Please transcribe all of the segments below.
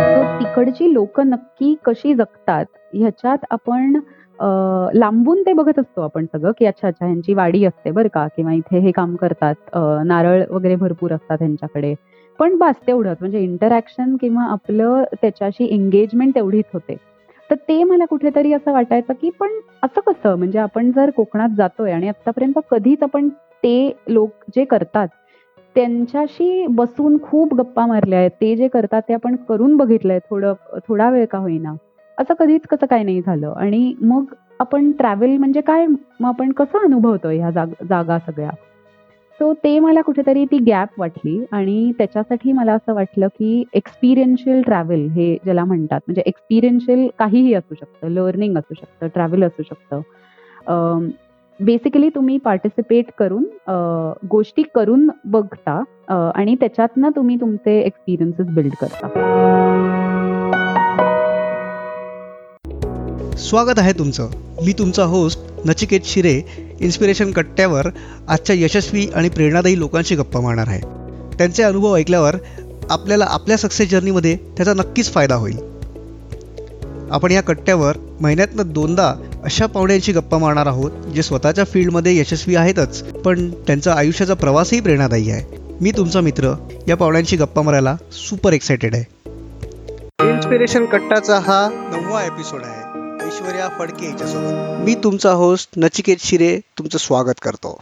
So तिकडची लोक नक्की कशी जगतात ह्याच्यात आपण लांबून ते बघत असतो आपण सगळं, की अच्छा, अच्छा ह्यांची वाडी असते बरं का किंवा इथे हे काम करतात. नारळ वगैरे भरपूर असतात ह्यांच्याकडे. पण बस तेवढंच म्हणजे इंटरॅक्शन किंवा आपलं त्याच्याशी एंगेजमेंट तेवढीच होते. तर ते मला कुठेतरी असं वाटायचं, की पण असं कसं? म्हणजे आपण जर कोकणात जातोय आणि आतापर्यंत कधीच आपण ते लोक जे करतात, त्यांच्याशी बसून खूप गप्पा मारल्या आहेत. ते जे करतात ते आपण करून बघितलंय थोडं थोडा वेळ का होईना. असं कधीच कसं काय नाही झालं आणि मग आपण ट्रॅव्हल म्हणजे काय? मग आपण कसं अनुभवतोय ह्या जाग जागा सगळ्या? सो ते मला कुठेतरी ती गॅप वाटली आणि त्याच्यासाठी मला असं वाटलं, की एक्सपिरियन्शियल ट्रॅव्हल हे ज्याला म्हणतात. म्हणजे एक्सपिरियन्शियल काहीही असू शकतं. लर्निंग असू शकतं, ट्रॅव्हल असू शकतं. बेसिकली तुम्ही पार्टिसिपेट करून गोष्टी करून बघता आणि त्याच्यातनं तुम्ही तुमचे एक्सपिरियन्सेस बिल्ड करता. स्वागत आहे तुमचं. मी तुमचा होस्ट नचिकेत शिरे इन्स्पिरेशन कट्ट्यावर आजच्या यशस्वी आणि प्रेरणादायी लोकांशी गप्पा मारणार आहे. त्यांचे अनुभव ऐकल्यावर आपल्याला आपल्या सक्सेस जर्नीमध्ये त्याचा नक्कीच फायदा होईल. आपण या कट्ट्यावर महिन्यातनं दोनदा अशा पाहुण्यांशी गप्पा मारणार आहोत जे स्वतःच्या फील्डमध्ये यशस्वी आहेतच पण त्यांचा आयुष्याचा प्रवासही प्रेरणादायी आहे. मी तुमचा मित्र या पाहुण्यांशी गप्पा मारायला सुपर एक्सायटेड आहे. इन्स्पिरेशन कट्टाचा हा नववा एपिसोड आहे. ऐश्वर्या फडके याच्यासोबत. मी तुमचा होस्ट नचिकेत शिरे तुमचं स्वागत करतो.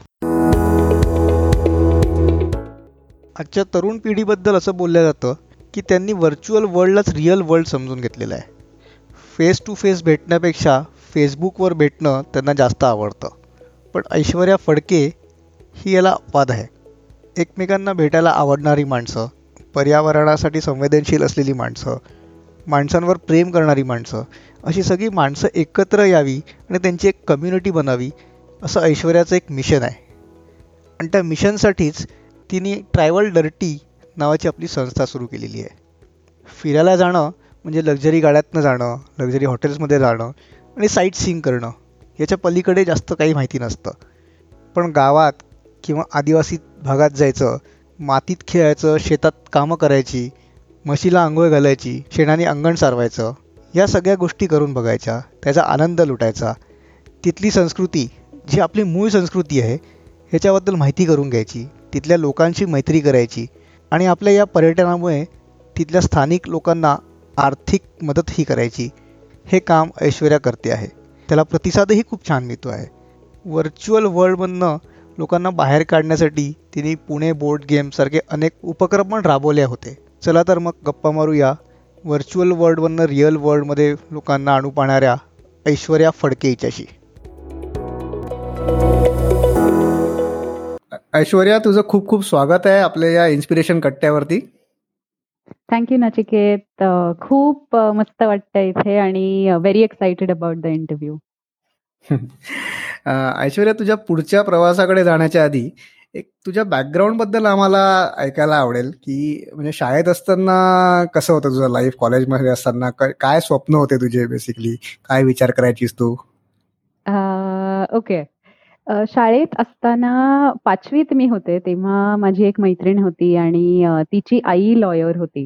आजच्या तरुण पिढीबद्दल असं बोललं जातं की त्यांनी व्हर्च्युअल वर्ल्डलाच रिअल वर्ल्ड समजून घेतलेलं आहे. फेस टू फेस भेटण्यापेक्षा फेसबुकवर भेटणं त्यांना जास्त आवडतं. पण ऐश्वर्या फडके ही याला अपवाद आहे. एकमेकांना भेटायला आवडणारी माणसं पर्यावरणासाठी संवेदनशील असलेली माणसं माणसांवर प्रेम करणारी माणसं अशी सगळी माणसं एकत्र यावी आणि त्यांची एक कम्युनिटी बनावी असं ऐश्वर्याचं एक मिशन आहे. आणि त्या मिशनसाठीच तिने ट्रॅव्हल डर्टी नावाची आपली संस्था सुरू केलेली आहे. फिरायला जाणं म्हणजे लक्झरी गाड्यातनं जाणं लक्झरी हॉटेल्समध्ये जाणं आणि साईट सीन करणं. याच्या पलीकडे जास्त काही माहिती नसतं. पण गावात किंवा आदिवासी भागात जायचं मातीत खेळायचं शेतात कामं करायची म्हशीला आंघोळ घालायची शेणाने अंगण सारवायचं या सगळ्या गोष्टी करून बघायच्या त्याचा आनंद लुटायचा. तिथली संस्कृती जी आपली मूळ संस्कृती आहे ह्याच्याबद्दल माहिती करून घ्यायची तिथल्या लोकांशी मैत्री करायची आणि आपल्या या पर्यटनामुळे तिथल्या स्थानिक लोकांना आर्थिक मदतही करायची. हे काम ऐश्वर्या करते आहे. त्याला प्रतिसादही खूप छान मिळतो आहे. व्हर्च्युअल वर्ल्डमधनं लोकांना बाहेर काढण्यासाठी तिने पुणे बोर्ड गेमसारखे अनेक उपक्रम पण राबवले होते. चला तर मग गप्पा मारूया. व्हर्च्युअल वर्ल्डमधनं रिअल वर्ल्डमध्ये लोकांना आणू पाहणाऱ्या ऐश्वर्या फडके हिच्याशी. ऐश्वर्या तुझं खूप खूप स्वागत आहे आपल्या या इन्स्पिरेशन कट्ट्यावरती. Thank you Nachiket. अ, खूप अ, मस्त वाटतं इथे आणि very excited about the interview. अं, ऐश्वर्या तुझ्या पुढच्या प्रवासाकडे जाण्याच्या आधी एक तुझ्या बॅकग्राऊंडबद्दल आम्हाला ऐकायला आवडेल की म्हणजे शाळेत असताना कसं होतं तुझं लाईफ कॉलेजमध्ये असताना क- काय स्वप्न होते तुझे बेसिकली काय विचार करायचीस तू अ, ओके. अ, शाळेत असताना 5वीत मी होते तेव्हा माझी एक मैत्रीण होती आणि अ, तिची आई लॉयर होती.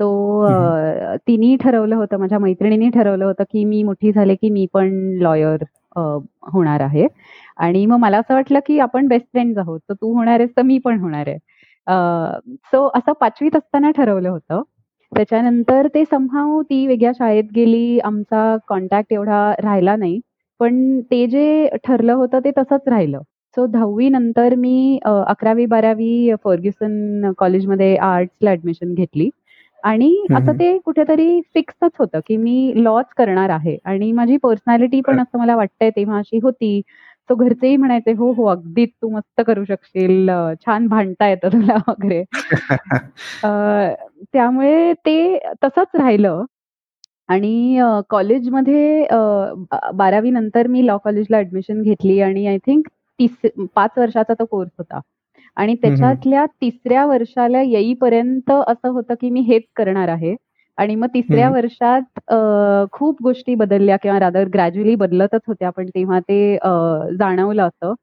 सो अ, तिनी ठरवलं होतं माझ्या मैत्रिणीने ठरवलं होतं, की मी मोठी झाले की मी पण लॉयर होणार आहे आणि मग मला असं वाटलं, की आपण बेस्ट फ्रेंड्स आहोत. तर तू होणार आहेस तर मी पण होणार आहे. सो असं 5वीत असताना ठरवलं होतं. त्याच्यानंतर ते समहाऊ ती वेगळ्या शाळेत गेली. आमचा कॉन्टॅक्ट एवढा राहिला नाही. पण ते जे ठरलं होतं ते तसंच राहिलं. सो 10वी नंतर मी अ, 11वी-12वी फर्ग्युसन कॉलेजमध्ये आर्ट्सला ॲडमिशन घेतली आणि हं, असं हं. ते कुठेतरी फिक्सच होतं, की मी लॉच करणार आहे आणि माझी पर्सनॅलिटी पण असं मला वाटतंय तेव्हा अशी होती. सो घरचेही म्हणायचे, "हो, हो, अगदीच तू मस्त करू शकशील. अ, छान भांडता येतं तुला" वगैरे. अ, त्यामुळे ते तसंच राहिलं आणि कॉलेजमध्ये अ, बा 12वी नंतर मी लॉ कॉलेजला ॲडमिशन घेतली आणि आय थिंक तीस 5 वर्षाचा तो कोर्स होता आणि. त्याच्यातल्या तिसऱ्या वर्षाला येईपर्यंत असं होतं, की मी हेच करणार आहे आणि मग तिसऱ्या. वर्षात खूप गोष्टी बदलल्या किंवा रादर ग्रॅज्युअली बदलतच होत्या. पण तेव्हा ते जाणवलं असं,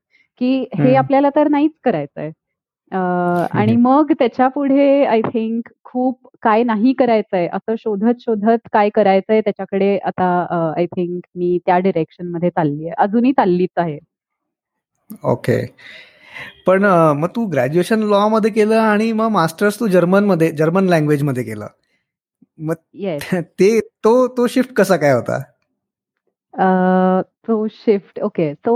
की हे हं. आपल्याला तर नाहीच करायचंय. आणि मग त्याच्या पुढे आय थिंक खूप काय नाही करायचंय असं शोधत शोधत काय करायचंय त्याच्याकडे आता आय थिंक मी त्या डिरेक्शनमध्ये चालली आहे. अजूनही चाललीच आहे. ओके. पण मग तू ग्रॅज्युएशन लॉ मध्ये केलं आणि मग मास्टर्स तू जर्मनमध्ये जर्मन लँग्वेजमध्ये केलं. मग ते तो तो शिफ्ट कसा काय होता? तो शिफ्ट ओके तो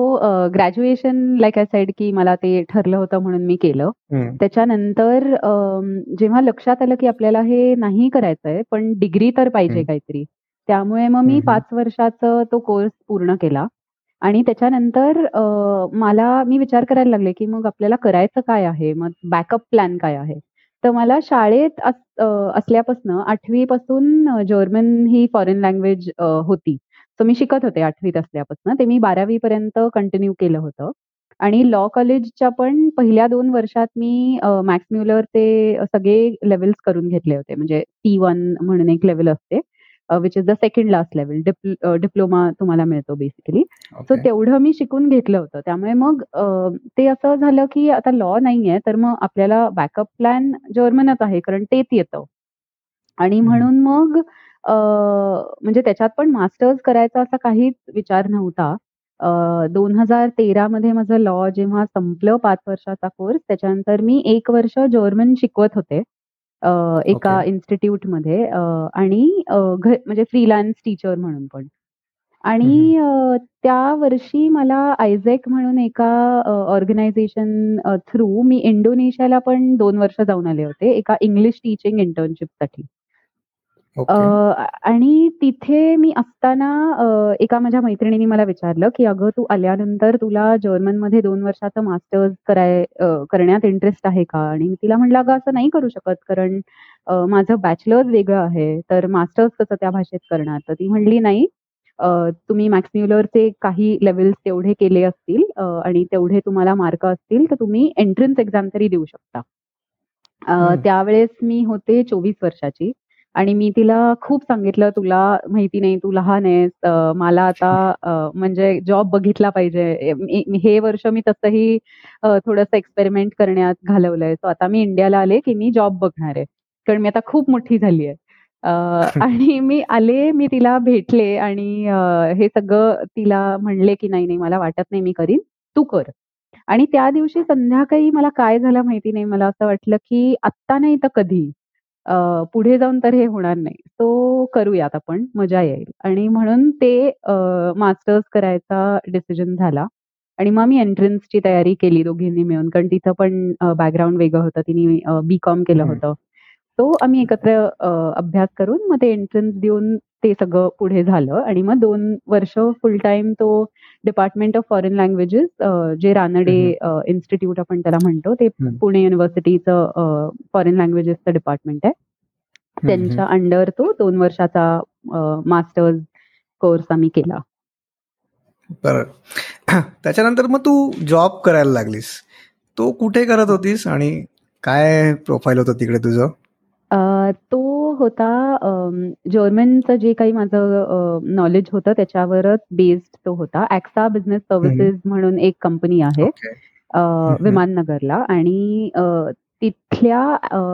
ग्रॅज्युएशन लाईक आय साईड की मला ते ठरलं होतं म्हणून मी केलं. त्याच्यानंतर जेव्हा लक्षात आलं की आपल्याला हे नाही करायचंय पण डिग्री तर पाहिजे काहीतरी. त्यामुळे मग मी पाच वर्षाचा तो कोर्स पूर्ण केला. आणि त्याच्यानंतर मला मी विचार करायला लागले की मग आपल्याला करायचं काय आहे? मग बॅकअप प्लॅन काय आहे? तर मला शाळेत असल्यापासून आठवी पासून जर्मन ही फॉरेन लँग्वेज होती. सो मी शिकत होते आठवीत असल्यापासून. ते मी बारावी पर्यंत कंटिन्यू केलं होतं. आणि लॉ कॉलेजच्या पण पहिल्या दोन वर्षात मी मॅक्स म्युलर सगळे लेवल्स करून घेतले होते. म्हणजे टी वन म्हणून एक लेवल असते which is the second last level diploma तुम्हाला मिळतो बेसिकली सो तेवढं मी शिकून घेतलं होतं. त्यामुळे मग ते असं झालं की आता लॉ नाहीये तर मग आपल्याला बॅकअप प्लॅन जर्मनच आहे कारण तेच येतं. आणि म्हणून मग म्हणजे त्याच्यात पण मास्टर्स करायचा असा काहीच विचार नव्हता. दोन हजार तेरा मध्ये माझं लॉ जेव्हा संपलं पाच वर्षाचा कोर्स त्याच्यानंतर मी एक वर्ष जर्मन शिकवत होते एका इन्स्टिट्यूटमध्ये आणि म्हणजे फ्रीलान्स टीचर म्हणून पण. आणि त्या वर्षी मला आयझेक म्हणून एका ऑर्गनायझेशन थ्रू मी इंडोनेशियाला पण दोन वर्ष जाऊन आले होते एका इंग्लिश टीचिंग इंटर्नशिपसाठी. आणि तिथे मी असताना एका माझ्या मैत्रिणीने मला विचारलं, की "अगं तू आल्यानंतर तुला जर्मनमध्ये दोन वर्षाचं मास्टर्स कराय करण्यात इंटरेस्ट आहे का?" आणि मी तिला म्हटलं, "अगं असं नाही करू शकत कारण माझं बॅचलर्स वेगळं आहे, तर मास्टर्स कसं त्या भाषेत करणार?" तर ती म्हणली, "नाही, तुम्ही मॅक्स म्युलरचे काही लेव्हल्स तेवढे केले असतील आणि तेवढे तुम्हाला मार्क असतील, तर तुम्ही एंट्रन्स एक्झाम तरी देऊ शकता." त्यावेळेस मी होते चोवीस वर्षाची. आणि मी तिला खूप सांगितलं, "तुला माहिती नाही, तू लहान आहेस. मला आता म्हणजे जॉब बघितला पाहिजे. हे वर्ष मी तसंही थोडंसं एक्सपेरिमेंट करण्यात घालवलंय. सो आता मी इंडियाला आले, की मी जॉब बघणार आहे. कारण मी आता खूप मोठी झाली आहे." आणि मी आले, मी तिला भेटले आणि हे सगळं तिला म्हणले, की "नाही, नाही, मला वाटत नाही मी करीन. तू कर." आणि त्या दिवशी संध्याकाळी मला काय झालं माहिती नाही. मला असं वाटलं, की आत्ता नाही तर कधी? पुढे जाऊन तर हे होणार नाही. तो करूयात आपण, मजा येईल. आणि म्हणून ते मास्टर्स करायचा डिसिजन झाला. आणि मग मी एंट्रन्सची तयारी केली दोघींनी मिळून. कारण तिथं पण बॅकग्राऊंड वेगळं होतं. तिने बी-कॉम केलं होतं. तो आम्ही एकत्र अभ्यास करून मग ते एंट्रन्स देऊन ते सगळं पुढे झालं आणि मग दोन वर्ष फुल टाइम तो डिपार्टमेंट ऑफ फॉरेन लँग्वेजेस जे रानडे इन्स्टिट्यूट आपण त्याला म्हणतो ते पुणे युनिव्हर्सिटीचं फॉरेन लँग्वेजेसचं डिपार्टमेंट आहे. त्यांच्या अंडर तो दोन वर्षाचा मास्टर्स कोर्स आम्ही केला. बरं. त्याच्यानंतर मग तू जॉब करायला लागलीस. तो कुठे करत होतीस आणि काय प्रोफाईल होतं तिकडे तुझं? तो होता जर्मनचं जे काही माझं नॉलेज होतं त्याच्यावरच बेस्ड तो होता. ॲक्सा बिझनेस सर्व्हिसेस म्हणून एक कंपनी आहे विमाननगरला आणि तिथल्या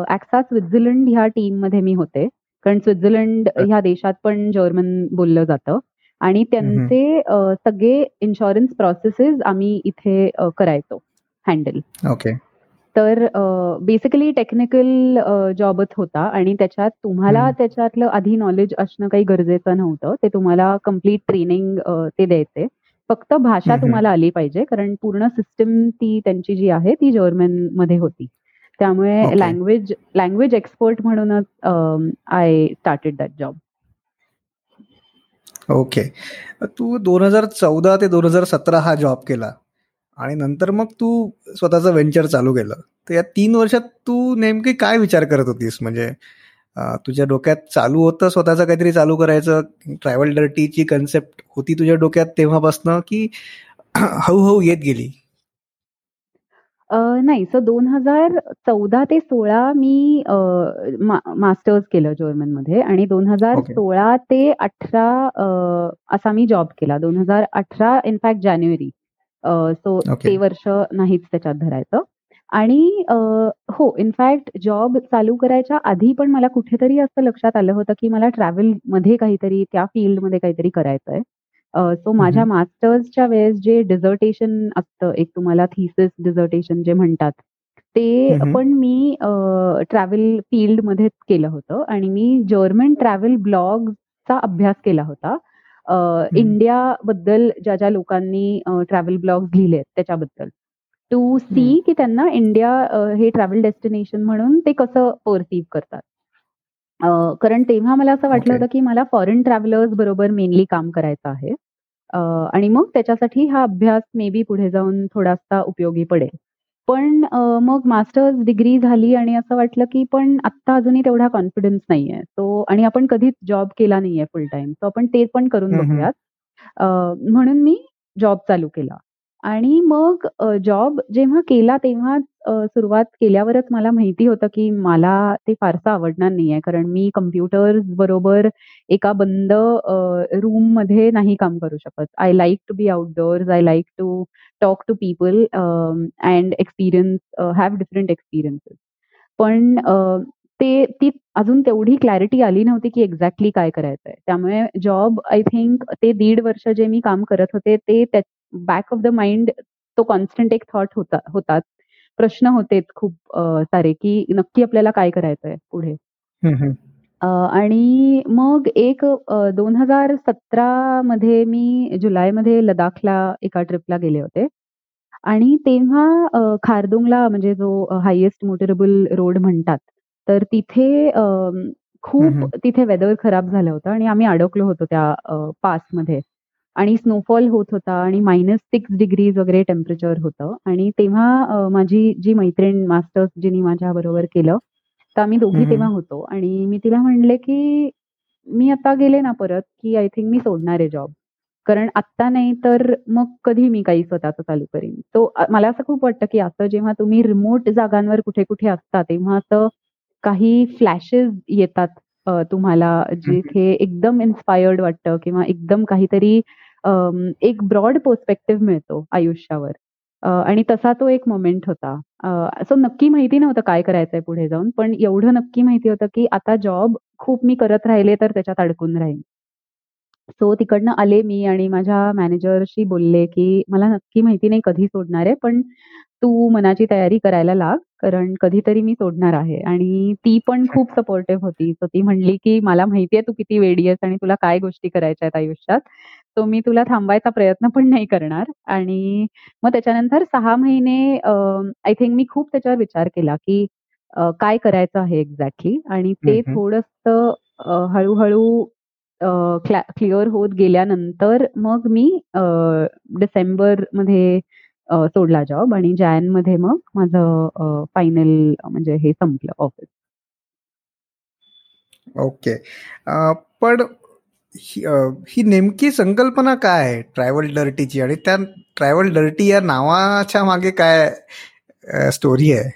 ॲक्सा स्वित्झर्लंड ह्या टीममध्ये मी होते. कारण स्वित्झर्लंड ह्या देशात पण जर्मन बोललं जातं आणि त्यांचे सगळे इन्शुरन्स प्रोसेसेस आम्ही इथे करायचो हँडल. ओके. तर बेसिकली टेक्निकल जॉबच होता आणि त्याच्यात तुम्हाला त्याच्यातलं आधी नॉलेज असणं काही गरजेचं नव्हतं. ते तुम्हाला कंप्लीट ट्रेनिंग ते द्यायचे. फक्त भाषा तुम्हाला आली पाहिजे कारण पूर्ण सिस्टम ती त्यांची जी आहे ती जर्मनमध्ये होती. त्यामुळे लँग्वेज लँग्वेज एक्सपर्ट म्हणूनच I started that job. Okay. तू दोन हजार चौदा ते दोन हजार सतरा हा जॉब केला. आणि नंतर मग तू स्वतःचं व्हेंचर चालू केलं. तर या तीन वर्षात तू नेमके काय विचार करत होतीस? म्हणजे तुझ्या डोक्यात चालू होतं स्वतःचं काहीतरी चालू करायचं, ट्रॅव्हल डर्टीची कन्सेप्ट होती तुझ्या डोक्यात तेव्हापासनं की हळूहळू येत गेली? नाही. सो दोन हजार चौदा ते सोळा मी मास्टर्स केलं जर्मनमध्ये आणि दोन हजार सोळा ते अठरा असा मी जॉब केला. दोन हजार अठरा इनफॅक्ट जानेवारी. सो ते वर्ष नाहीच त्याच्यात धरायचं. आणि अ, हो इनफॅक्ट जॉब चालू करायच्या आधी पण मला कुठेतरी असं लक्षात आलं होतं, की मला ट्रॅव्हलमध्ये काहीतरी त्या फील्डमध्ये काहीतरी करायचंय. अ, सो हं, माझ्या हं. मास्टर्सच्या वेळेस जे डिसर्टेशन असतं, एक तुम्हाला थिसिस डिसर्टेशन जे म्हणतात, ते हं, हं. पण मी अ, ट्रॅव्हल फील्डमध्येच केलं होतं आणि मी जर्मन ट्रॅव्हल ब्लॉग्सचा अभ्यास केला होता. अ, हं. इंडियाबद्दल ज्या-ज्या लोकांनी ट्रॅव्हल ब्लॉग्स लिहिलेत त्याच्याबद्दल. टू. सी की त्यांना इंडिया हे ट्रॅव्हल डेस्टिनेशन म्हणून ते कसं पर्सीव्ह करतात. कारण तेव्हा मला असं वाटलं. होतं, की मला फॉरेन ट्रॅव्हलर्स बरोबर मेनली काम करायचं आहे. आणि मग त्याच्यासाठी हा अभ्यास मे बी पुढे जाऊन थोडासा उपयोगी पडेल. पण अ, मग मास्टर्स डिग्री झाली आणि असं वाटलं, की पण आत्ता अजूनही तेवढा कॉन्फिडन्स नाहीये. सो आणि आपण कधीच जॉब केला नाहीये फुल टाईम. सो आपण ते पण करून हं, हं. बघूयात. अ, म्हणून मी जॉब चालू केला. आणि मग अ, जॉब जेव्हा केला तेव्हा अ, सुरुवात केल्यावरच मला माहिती होतं, की मला ते फारसं आवडणार नाहीये. कारण मी कॉम्प्युटर्स बरोबर एका बंद अ, रूममध्ये नाही काम करू शकत. I like to be outdoors. I like to talk to people uh, experience uh, have different experiences. पण अ, ते ती अजून तेवढी क्लॅरिटी आली नव्हती, की एक्झॅक्टली काय करायचंय. त्यामुळे जॉब आय थिंक ते दीड वर्ष जे मी काम करत होते, ते त्या बॅक ऑफ द माइंड तो कॉन्स्टंट एक थॉट होता होताच. प्रश्न होतेच खूप सारे, की नक्की आपल्याला काय करायचंय पुढे. आणि मग एक अ, 2017 मध्ये मी जुलैमध्ये लदाखला एका ट्रिपला गेले होते. आणि तेव्हा खारदुंगला म्हणजे जो हायेस्ट मोटरेबल रोड म्हणतात, तर तिथे खूप. तिथे वेदर खराब झालं होतं आणि आम्ही अडकलो होतो त्या पासमध्ये. आणि स्नोफॉल होत होता आणि -6 डिग्रीज वगैरे टेम्परेचर होतं आणि तेव्हा अ, माझी जी मैत्रीण मास्टर्स जिनी माझ्याबरोबर केलं, तर आम्ही दोघी तेव्हा हं. होतो आणि मी तिला म्हणले, की "मी आता गेले ना परत, की आय थिंक मी सोडणार आहे जॉब. कारण आत्ता नाही तर मग कधी मी काही स्वतःचं चालू करीन." अ, मला असं खूप वाटतं, की असं जेव्हा तुम्ही रिमोट जागांवर कुठे-कुठे असता, तेव्हा असं काही फ्लॅशेस येतात अ, तुम्हाला हं, हं. जिथे एकदम इन्स्पायर्ड वाटतं किंवा एकदम काहीतरी अं, एक ब्रॉड पर्स्पेक्टिव्ह मिळतो आयुष्यावर. अ, आणि तसा तो एक मोमेंट होता. अ, सो नक्की माहिती नव्हतं काय करायचंय पुढे जाऊन, पण एवढं नक्की माहिती होतं, की आता जॉब खूप मी करत राहिले तर त्याच्यात अडकून राहीन. सो तिकडनं आले मी आणि माझ्या मॅनेजरशी बोलले, की "मला नक्की माहिती नाही कधी सोडणार आहे, पण तू मनाची तयारी करायला लाग, कारण कधीतरी मी सोडणार आहे." आणि ती पण खूप सपोर्टिव्ह होती. सो ती म्हणली, की "मला माहिती आहे तू किती वेडी आहेस आणि तुला काय गोष्टी करायच्या आहेत आयुष्यात. सो मी तुला थांबवायचा प्रयत्न पण नाही करणार." आणि मग त्याच्यानंतर 6 महिने आय थिंक मी खूप त्याच्यावर विचार केला, की काय करायचं आहे एक्झॅक्टली आणि ते. थोडंसं हळू-हळू क्लिअर होत गेल्यानंतर मग मी अ, डिसेंबरमध्ये अ, सोडला जॉब आणि जानेमध्ये मग माझं फायनल म्हणजे हे संपलं ऑफिस. ओके. पण ही नेमकी संकल्पना काय आहे ट्रॅव्हल डर्टीची आणि त्या ट्रॅव्हल डर्टी या नावाच्या मागे काय स्टोरी आहे?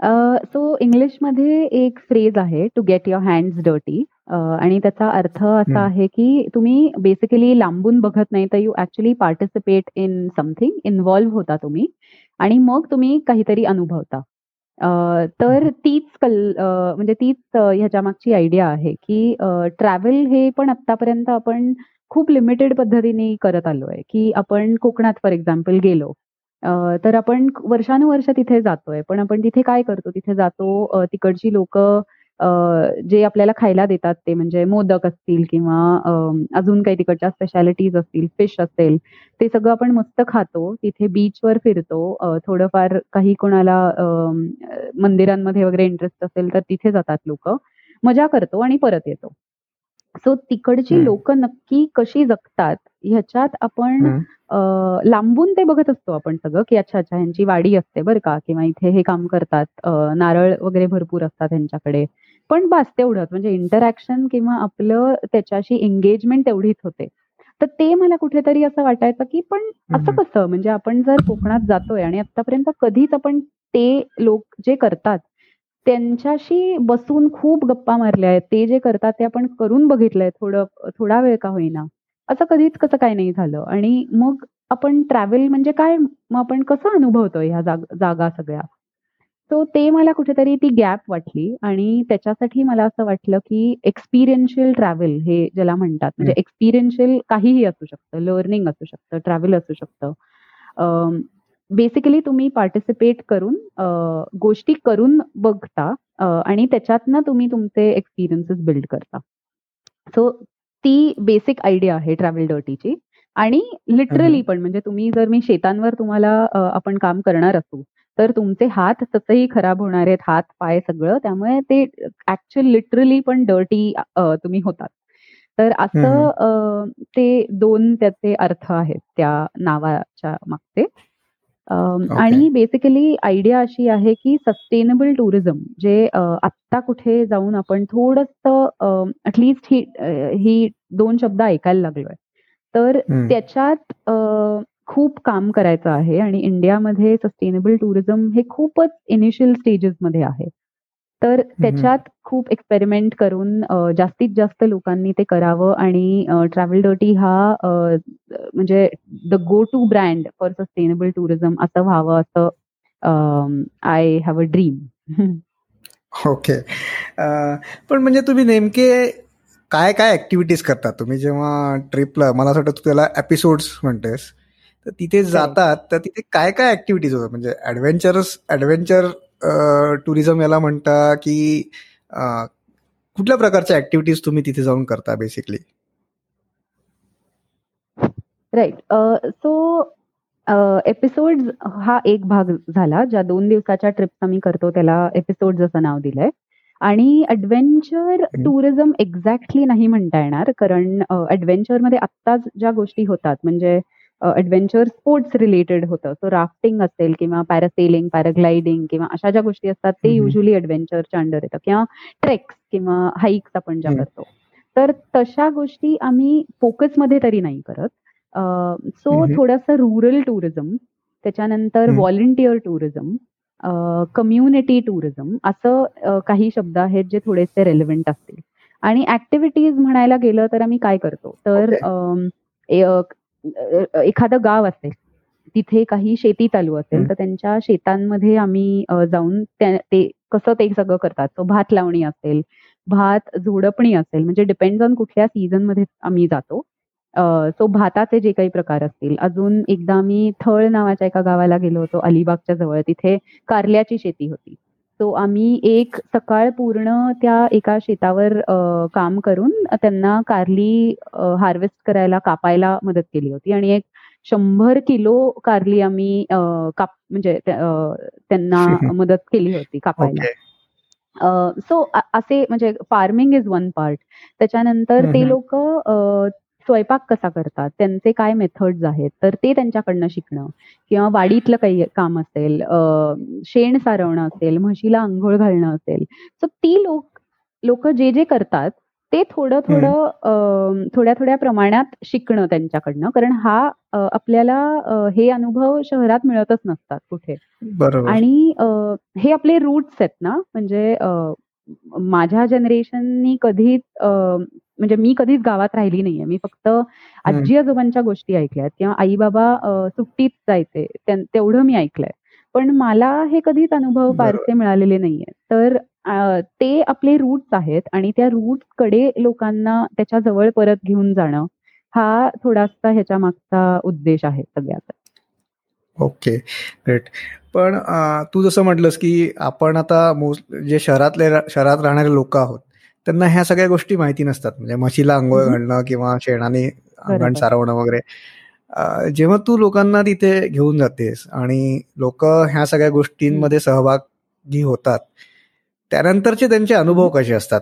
अ, सो इंग्लिशमध्ये एक फ्रेज आहे to get your hands dirty आणि त्याचा अर्थ असा. आहे, की तुम्ही बेसिकली लांबून बघत नाही, तर you actually participate in something, involve होता तुम्ही आणि मग तुम्ही काहीतरी अनुभवता. तर. तीच कल म्हणजे तीच अ, ह्याच्यामागची आयडिया आहे, की ट्रॅव्हल हे पण आत्तापर्यंत आपण खूप लिमिटेड पद्धतीने करत आलोय, की आपण कोकणात फॉर एक्झाम्पल गेलो. तर आपण वर्षानुवर्ष तिथे जातोय. पण आपण तिथे काय करतो? तिथे जातो तिकडची लोकं जे आपल्याला खायला देतात ते म्हणजे मोदक असतील किंवा अजून काही तिकडच्या स्पेशालिटीज असतील, फिश असेल, ते सगळं आपण मस्त खातो. तिथे बीचवर फिरतो. थोडंफार काही कोणाला मंदिरांमध्ये वगैरे इंटरेस्ट असेल, तर तिथे जातात लोकं. मजा करतो आणि परत येतो. सो तिकडची. लोकं नक्की कशी जगतात ह्याच्यात आपण लांबून ते बघत असतो आपण सगळं, की अच्छा, अच्छा ह्यांची वाडी असते बरं का किंवा इथे हे काम करतात. नारळ वगैरे भरपूर असतात ह्यांच्याकडे. पण बास तेवढंच म्हणजे इंटरॅक्शन किंवा आपलं त्याच्याशी एंगेजमेंट तेवढीच होते. तर ते मला कुठेतरी असं वाटायचं, की पण असं. कसं? म्हणजे आपण जर कोकणात जातोय आणि आत्तापर्यंत कधीच आपण ते लोक जे करतात, त्यांच्याशी बसून खूप गप्पा मारल्या आहेत. ते जे करतात ते आपण करून बघितलंय थोडं थोडा वेळ का होईना. असं कधीच कसं काय नाही झालं आणि मग आपण ट्रॅव्हल म्हणजे काय मग आपण कसं अनुभवतोय ह्या जाग जागा सगळ्या सो ते मला कुठेतरी ती गॅप वाटली आणि त्याच्यासाठी मला असं वाटलं की एक्सपिरियन्शियल ट्रॅव्हल हे ज्याला म्हणतात म्हणजे एक्सपिरियन्शियल काहीही असू शकतं लर्निंग असू शकतं ट्रॅव्हल असू शकतं. बेसिकली तुम्ही पार्टिसिपेट करून गोष्टी करून बघता आणि त्याच्यातनं तुम्ही तुमचे एक्सपिरियन्सेस बिल्ड करता. सो ती बेसिक आयडिया आहे ट्रॅव्हल डर्टीची आणि लिटरली पण म्हणजे तुम्ही जर मी शेतांवर तुम्हाला आपण काम करणार असू तर तुमचे हात तसंही खराब होणार आहेत हात पाय सगळं. त्यामुळे ते ऍक्च्युअल लिटरली पण डर्टी तुम्ही होतात. तर असं ते दोन त्याचे अर्थ आहेत त्या नावाच्या मागचे. आणि बेसिकली आयडिया अशी आहे की सस्टेनेबल टुरिझम जे आत्ता कुठे जाऊन आपण थोडस अटलिस्ट ही ही दोन शब्द ऐकायला लागलोय. तर. त्याच्यात खूप काम करायचं आहे आणि इंडियामध्ये सस्टेनेबल टुरिझम हे खूपच इनिशियल स्टेजेस मध्ये आहे. तर त्याच्यात खूप एक्सपेरिमेंट करून जास्तीत जास्त लोकांनी ते करावं आणि ट्रॅव्हल डर्टी हा म्हणजे the go to brand for sustainable tourism असं व्हावं असं I have a dream okay. पण म्हणजे तुम्ही नेमके काय काय ऍक्टिव्हिटीज करता? तुम्ही जेव्हा ट्रिपला मला असं वाटतं तू त्याला एपिसोड्स म्हणतेस. तर तिथे जातात तर तिथे काय काय ऍक्टिव्हिटीज होतात? म्हणजे ऍडव्हेंचरस ऍडव्हेंचर टुरिझम याला म्हणता की कुठल्या प्रकारच्या ऍक्टिव्हिटीज तुम्ही तिथे जाऊन करता बेसिकली राईट सो एपिसोड हा एक भाग झाला. ज्या दोन दिवसाच्या ट्रिप्स आम्ही करतो त्याला एपिसोड असं नाव दिलंय. आणि ऍडव्हेंचर. टुरिझम एक्झॅक्टली नाही म्हणता येणार. कारण ऍडव्हेंचरमध्ये आत्ताच ज्या गोष्टी होतात म्हणजे ऍडव्हेंचर स्पोर्ट्स रिलेटेड होतं सो राफ्टिंग असेल किंवा पॅरासेलिंग पॅराग्लायडिंग किंवा अशा ज्या गोष्टी असतात ते. युजली ऍडव्हेंचरच्या अंडर येतं किंवा ट्रेक्स किंवा हाईक्स आपण ज्या. करतो तर तशा गोष्टी आम्ही फोकसमध्ये तरी नाही करत सो. थोडंसं रुरल टुरिझम त्याच्यानंतर हम्म. व्हॉलेंटियर टुरिझम कम्युनिटी टुरिझम असं काही शब्द आहेत जे थोडेसे रेलेव्हंट असतील आणि ऍक्टिव्हिटीज म्हणायला गेलं तर आम्ही काय करतो तर एखादं गाव असेल तिथे काही शेती चालू असेल. तर त्यांच्या शेतांमध्ये आम्ही जाऊन ते कसं ते सगळं करतात. तो भात लावणी असेल भात झोडपणी असेल म्हणजे डिपेंड ऑन कुठल्या सीझनमध्ये आम्ही जातो. सो भाताचे जे काही प्रकार असतील अजून एकदा आम्ही थळ नावाच्या एका गावाला गेलो होतो अलिबागच्या जवळ तिथे कारल्याची शेती होती. सो आम्ही एक सकाळ पूर्ण त्या एका शेतावर काम करून त्यांना कारली हार्वेस्ट करायला कापायला मदत केली होती. आणि एक शंभर किलो कारली आम्ही काप म्हणजे त्यांना मदत केली होती कापायला. ओके. सो असे म्हणजे फार्मिंग इज वन पार्ट त्याच्यानंतर ते. लोक स्वयंपाक कसा करतात त्यांचे काय मेथड्स आहेत तर ते त्यांच्याकडनं शिकणं. किंवा वाडीतलं काही काम असेल शेण सारवणं असेल म्हशीला आंघोळ घालणं असेल. सो ती लोक लोक जे जे करतात ते थोडं थोडं थोड्या थोड्या प्रमाणात शिकणं त्यांच्याकडनं. कारण हा आपल्याला हे अनुभव शहरात मिळतच नसतात कुठे. आणि हे आपले रूट्स आहेत ना म्हणजे माझ्या जनरेशननी कधीच म्हणजे मी कधीच गावात राहिली नाहीये. मी फक्त आजी आजोबांच्या गोष्टी ऐकल्यात किंवा आई बाबा सुट्टीत जायचे तेवढं मी ऐकलंय. पण मला हे कधीच अनुभव. फारसे मिळालेले नाहीये. तर ते आपले रूट्स आहेत आणि त्या रूट्सकडे लोकांना त्याच्याजवळ परत घेऊन जाणं हा थोडासा ह्याच्या मागचा उद्देश आहे सगळ्यात ओके ग्रेट पण तू जसं म्हटलंस की आपण आता जे शहरातले शहरात राहणारे लोक आहोत त्यांना ह्या सगळ्या गोष्टी माहिती नसतात. म्हणजे म्हशीला आंघोळ. घालणं किंवा शेणाने अंगण. सारवणं वगैरे. जेव्हा तू लोकांना तिथे घेऊन जातेस आणि लोक ह्या सगळ्या गोष्टींमध्ये सहभागी होतात त्यानंतरचे त्यांचे अनुभव कसे असतात?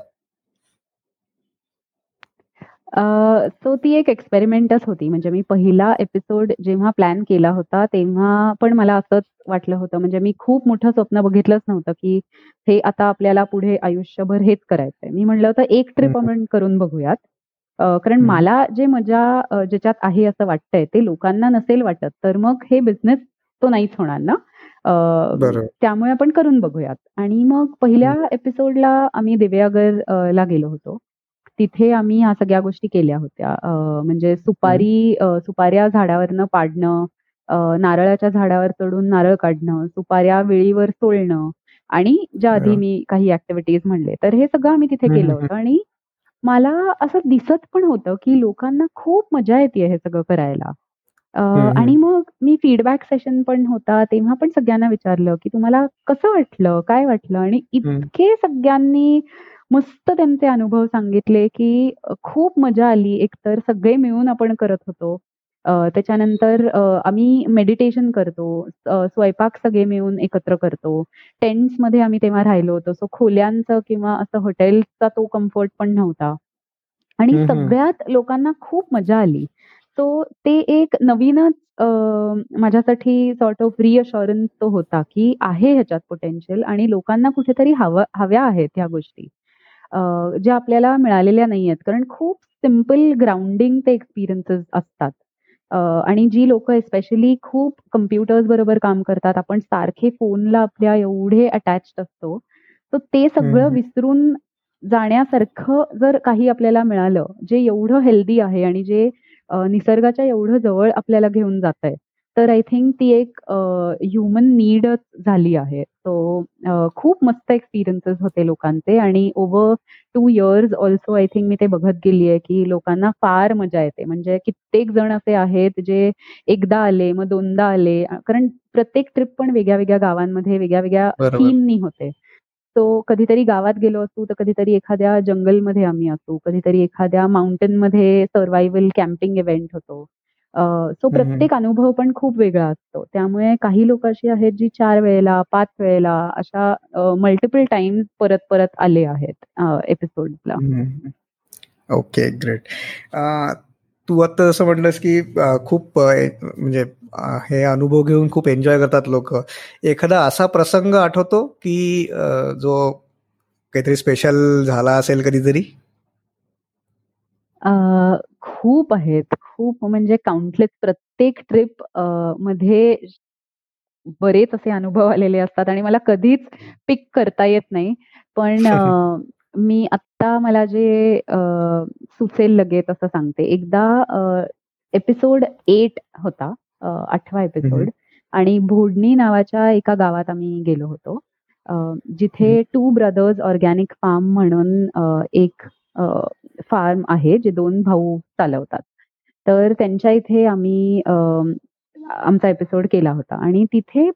सो ती एक एक्सपेरिमेंटच होती. म्हणजे मी पहिला एपिसोड जेव्हा प्लॅन केला होता तेव्हा पण मला असंच वाटलं होतं. म्हणजे मी खूप मोठं स्वप्न बघितलंच नव्हतं की हे आता आपल्याला पुढे आयुष्यभर हेच करायचंय. मी म्हणलं होतं एक ट्रिप हम्म. आपण करून बघूयात. अ, कारण. मला जे मजा अ, ज्याच्यात आहे असं वाटतंय ते लोकांना नसेल वाटत. तर मग हे बिझनेस तो नाहीच होणार ना? अ, बरोबर. त्यामुळे आपण करून बघूयात. आणि मग पहिल्या एपिसोडला आम्ही दिव्यागर अ, ला गेलो होतो. तिथे आम्ही ह्या सगळ्या गोष्टी केल्या होत्या. म्हणजे सुपारी सुपाऱ्या झाडावरनं पाडणं, नारळाच्या झाडावर चढून नारळ काढणं, सुपाऱ्या वेळीवर सोलणं आणि ज्या आधी! मी काही ॲक्टिव्हिटीज म्हणले. तर हे सगळं आम्ही तिथे केलं. होतं आणि मला असं दिसत पण होतं, की लोकांना खूप मजा येतेय हे सगळं करायला. आणि मग मी फीडबॅक सेशन पण होता, तेव्हा पण सगळ्यांना विचारलं, की तुम्हाला कसं वाटलं? काय वाटलं? आणि. इतके सगळ्यांनी मस्त त्यांचे अनुभव सांगितले, की खूप मजा आली. एकतर सगळे मिळून आपण करत होतो. अ, त्याच्यानंतर अ, आम्ही मेडिटेशन करतो. अ, स्वयंपाक सगळे मिळून एकत्र करतो. टेंट्समध्ये आम्ही तेव्हा राहिलो होतो. सो खोल्यांचं किंवा असं हॉटेल्सचा तो कम्फर्ट पण नव्हता. आणि हं, हं. सगळ्यात लोकांना खूप मजा आली. सो ते एक नवीनच अ, माझ्यासाठी सॉर्ट ऑफ रिअश्युरन्स तो होता, की आहे ह्याच्यात पोटेन्शियल आणि लोकांना कुठेतरी हवं हव्या आहेत ह्या गोष्टी. अ, ज्या आपल्याला मिळालेल्या नाहीयेत. कारण खूप सिंपल ग्राउंडिंग ते एक्सपिरियन्सेस असतात. अ, आणि जी लोकं स्पेशली खूप कॉम्प्युटर्स बरोबर काम करतात. आपण सारखे फोनला आपल्या एवढे अटॅच्ड असतो. तर ते सगळं हं. विसरून जाण्यासारखं जर काही आपल्याला मिळालं, जे एवढं हेल्दी आहे आणि जे अ, निसर्गाच्या एवढं जवळ आपल्याला घेऊन जातंय. तर आय थिंक ती एक ह्युमन नीडच झाली आहे. सो खूप मस्त एक्सपिरियन्सेस होते लोकांचे आणि over 2 years also I think मी ते बघत गेलीये, की लोकांना फार मजा येते. म्हणजे कित्येक जण असे आहेत, जे एकदा आले, मग दोनदा आले. कारण प्रत्येक ट्रिप पण वेगळ्या-वेगळ्या गावांमध्ये वेगळ्या-वेगळ्या बरोबर. थीमनी होते. सो कधीतरी गावात गेलो असू, तर कधीतरी एखाद्या जंगलमध्ये आम्ही असू, कधीतरी एखाद्या माउंटनमध्ये सर्व्हायव्हल कॅम्पिंग इव्हेंट होतो. सो. प्रत्येक अनुभव पण खूप वेगळा असतो. त्यामुळे काही लोकं अशी आहेत, जी 4 वेळेला, 5 वेळेला अशा मल्टिपल टाईम्स परत-परत आले आहेत हं. Okay, great. तू आता जसं म्हटलंस, की खूप म्हणजे हे अनुभव घेऊन खूप एन्जॉय करतात लोकं. एखादा असा प्रसंग आठवतो, की जो काहीतरी स्पेशल झाला असेल कधीतरी? खूप आहेत. खूप म्हणजे काउंटलेस प्रत्येक ट्रिपमध्ये बरेच असे अनुभव आलेले असतात आणि मला कधीच पिक करता येत नाही. पण मी आत्ता मला जे सुचेल लगेच असं सांगते. एकदा एपिसोड 8 होता. अ, 8वा हं. एपिसोड आणि भोडणी नावाच्या एका गावात आम्ही गेलो होतो. जिथे टू ब्रदर्स ऑर्गॅनिक फार्म म्हणून एक फार्म आहे, जे 2 भाऊ चालवतात. तर त्यांच्या इथे आम्ही आमचा एपिसोड केला होता आणि तिथे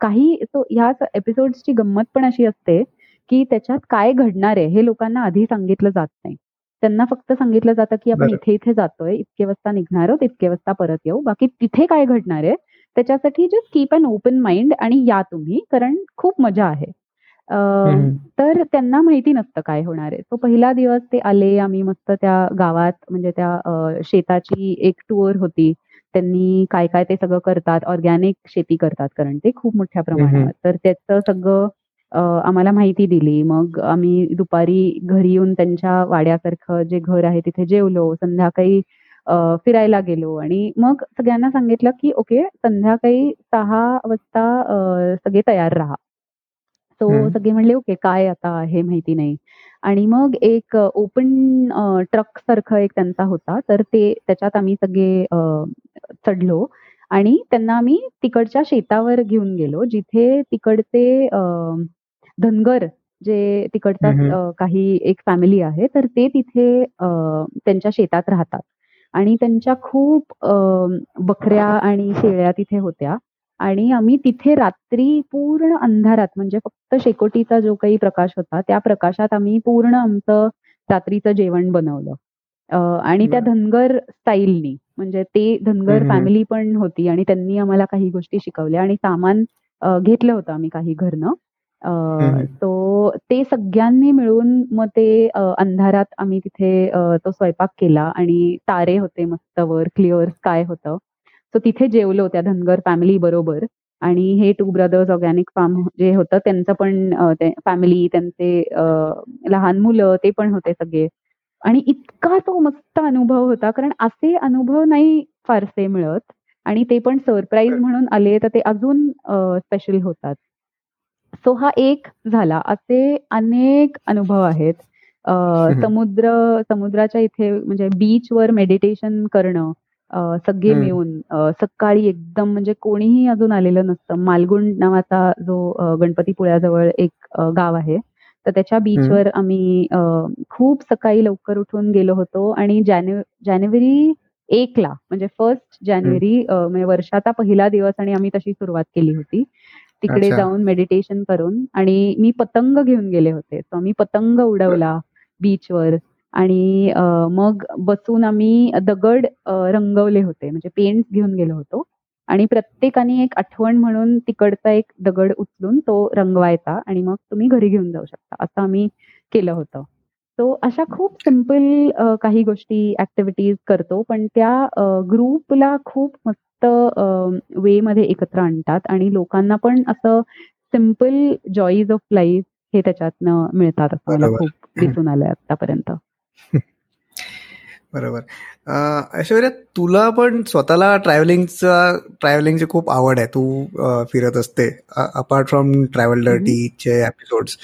काही सो ह्याच एपिसोड्सची गंमत पण अशी असते, की त्याच्यात काय घडणार आहे हे लोकांना आधी सांगितलं जात नाही. त्यांना फक्त सांगितलं जातं, की आपण बरं. इथे-इथे जातोय, इतके वाजता निघणार आहोत, इतके वाजता परत येऊ. बाकी तिथे काय घडणार आहे, त्याच्यासाठी just keep an open mind आणि या तुम्ही, कारण खूप मजा आहे. तर त्यांना माहिती नसतं काय होणार आहे. सो पहिला दिवस ते आले, आम्ही मस्त त्या गावात म्हणजे त्या शेताची एक टूर होती. त्यांनी काय-काय ते सगळं करतात, ऑर्गॅनिक शेती करतात कारण ते खूप मोठ्या. प्रमाणावर. तर त्याचं सगळं आम्हाला माहिती दिली. मग आम्ही दुपारी घरी येऊन त्यांच्या वाड्यासारखं जे घर आहे तिथे जेवलो. संध्याकाळी फिरायला गेलो आणि मग सगळ्यांना सांगितलं, की ओके संध्याकाळी 6 वाजता सगळे तयार राहा. सो. सगळे म्हणले, "ओके काय आता हे माहिती नाही." आणि मग एक ओपन अ, ट्रकसारखं एक त्यांचा होता. तर ते त्याच्यात आम्ही सगळे चढलो आणि त्यांना आम्ही तिकडच्या शेतावर घेऊन गेलो, जिथे तिकडचे धनगर जे तिकडचा काही एक फॅमिली आहे, तर ते तिथे त्यांच्या शेतात राहतात आणि त्यांच्या खूप बकऱ्या आणि शेळ्या तिथे होत्या आणि आम्ही तिथे रात्री पूर्ण अंधारात म्हणजे फक्त शेकोटीचा जो काही प्रकाश होता, त्या प्रकाशात आम्ही पूर्ण आमचं रात्रीचं जेवण बनवलं. अ, आणि त्या बरं. धनगर स्टाईलनी म्हणजे ते हं, धनगर हं, हं. फॅमिली पण होती आणि त्यांनी आम्हाला काही गोष्टी शिकवल्या आणि सामान अ, घेतलं होतं आम्ही काही घरनं. अ, हं, हं. सो ते सगळ्यांनी मिळून मग ते अ, अंधारात आम्ही तिथे अ, तो स्वयंपाक केला आणि तारे होते मस्त वर, क्लिअर स्काय होतं. सो तिथे जेवलो त्या धनगर फॅमिली बरोबर आणि हे टू ब्रदर्स ऑर्गॅनिक फार्म जे होतं त्यांचं पण ते फॅमिली त्यांचे लहान मुलं ते पण होते सगळे. आणि इतका तो मस्त अनुभव होता कारण असे अनुभव नाही फारसे मिळत आणि ते पण सरप्राईज म्हणून आले, तर ते अजून स्पेशल होतात. सो हा एक झाला. असे अनेक अनुभव आहेत. समुद्र समुद्राच्या इथे म्हणजे बीचवर मेडिटेशन करणं सगळे मिळून सकाळी एकदम म्हणजे कोणीही अजून आलेलं नसतं. मालगुंड नावाचा जो गणपतीपुळ्याजवळ एक गाव आहे. तर त्याच्या बीचवर आम्ही खूप सकाळी लवकर उठून गेलो होतो आणि जानेवारी एकला म्हणजे फर्स्ट जानेवारी म्हणजे वर्षाचा पहिला दिवस आणि आम्ही तशी सुरुवात केली होती. तिकडे जाऊन मेडिटेशन करून आणि मी पतंग घेऊन गेले होते. तर मी पतंग उडवला बीचवर आणि मग बसून आम्ही दगड रंगवले होते. म्हणजे पेंट घेऊन गेलो होतो. आणि प्रत्येकाने एक आठवण म्हणून तिकडचा एक दगड उचलून तो रंगवायचा आणि मग तुम्ही घरी घेऊन जाऊ शकता. असं आम्ही केलं होतं. तो अशा खूप सिंपल काही गोष्टी ऍक्टिव्हिटीज करतो. पण त्या ग्रुपला खूप मस्त वे मध्ये एकत्र आणतात. आणि लोकांना पण असं सिंपल जॉईज ऑफ लाईफ हे त्याच्यातनं मिळतात असं मला खूप दिसून आलंय आतापर्यंत. बरोबर. ऐश्वर्या तुला पण स्वतःला ट्रॅव्हलिंगचा ट्रॅव्हलिंगची खूप आवड आहे. तू फिरत असते. अपार्ट फ्रॉम ट्रॅव्हल डर्टीचे एपिसोड्स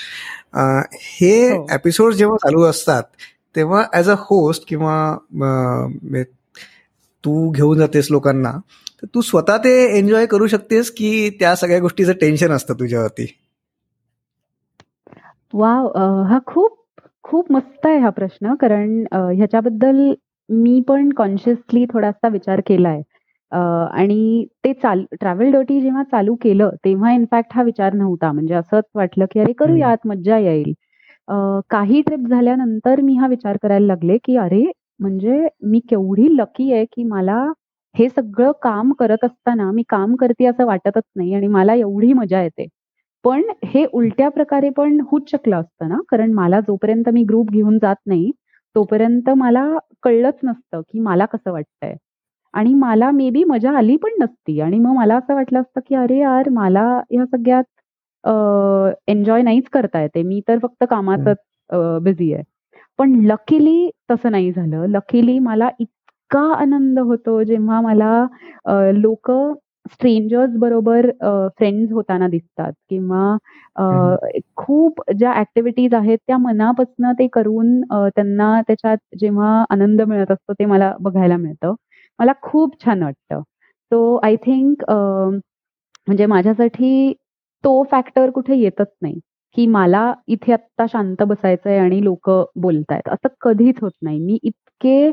हे एपिसोड हो. जेव्हा चालू असतात तेव्हा ऍज अ होस्ट किंवा तू घेऊन जातेस लोकांना तर तू स्वतः ते एन्जॉय करू शकतेस की त्या सगळ्या गोष्टीचं टेन्शन असतं तुझ्यावरती? वाव हा खूप खूप मस्त आहे हा प्रश्न कारण ह्याच्याबद्दल मी पण कॉन्शियसली थोडासा विचार केलाय. आणि ते चाल ट्रॅव्हल डोटी जेव्हा चालू केलं तेव्हा इनफॅक्ट हा विचार नव्हता. म्हणजे असंच वाटलं की अरे करूयात मज्जा येईल. काही ट्रिप झाल्यानंतर मी हा विचार करायला लागले की अरे म्हणजे मी केवढी लकी आहे की मला हे सगळं काम करत असताना मी काम करते असं वाटतच नाही आणि मला एवढी मजा येते. पण हे उलट्या प्रकारे पण होऊच शकलं असतं ना? कारण मला जोपर्यंत मी ग्रुप घेऊन जात नाही तोपर्यंत मला कळलंच नसतं की मला कसं वाटतंय. आणि मला मे बी मजा आली पण नसती. आणि मग मला असं वाटलं असतं की अरे यार मला या सगळ्यात एन्जॉय नाहीच करता येते. मी तर फक्त कामातच बिझी आहे. पण लकीली तसं नाही झालं. लकीली मला इतका आनंद होतो जेव्हा मला लोक स्ट्रेंजर्स बरोबर फ्रेंड्स होताना दिसतात किंवा खूप ज्या ऍक्टिव्हिटीज आहेत त्या मनापासून ते करून त्यांना त्याच्यात जेव्हा आनंद मिळत असतो ते मला बघायला मिळतं. मला खूप छान वाटतं. सो आय थिंक म्हणजे माझ्यासाठी तो फॅक्टर कुठे येतच नाही की मला इथे आत्ता शांत बसायचंय आणि लोक बोलतायत. असं कधीच होत नाही. मी इतके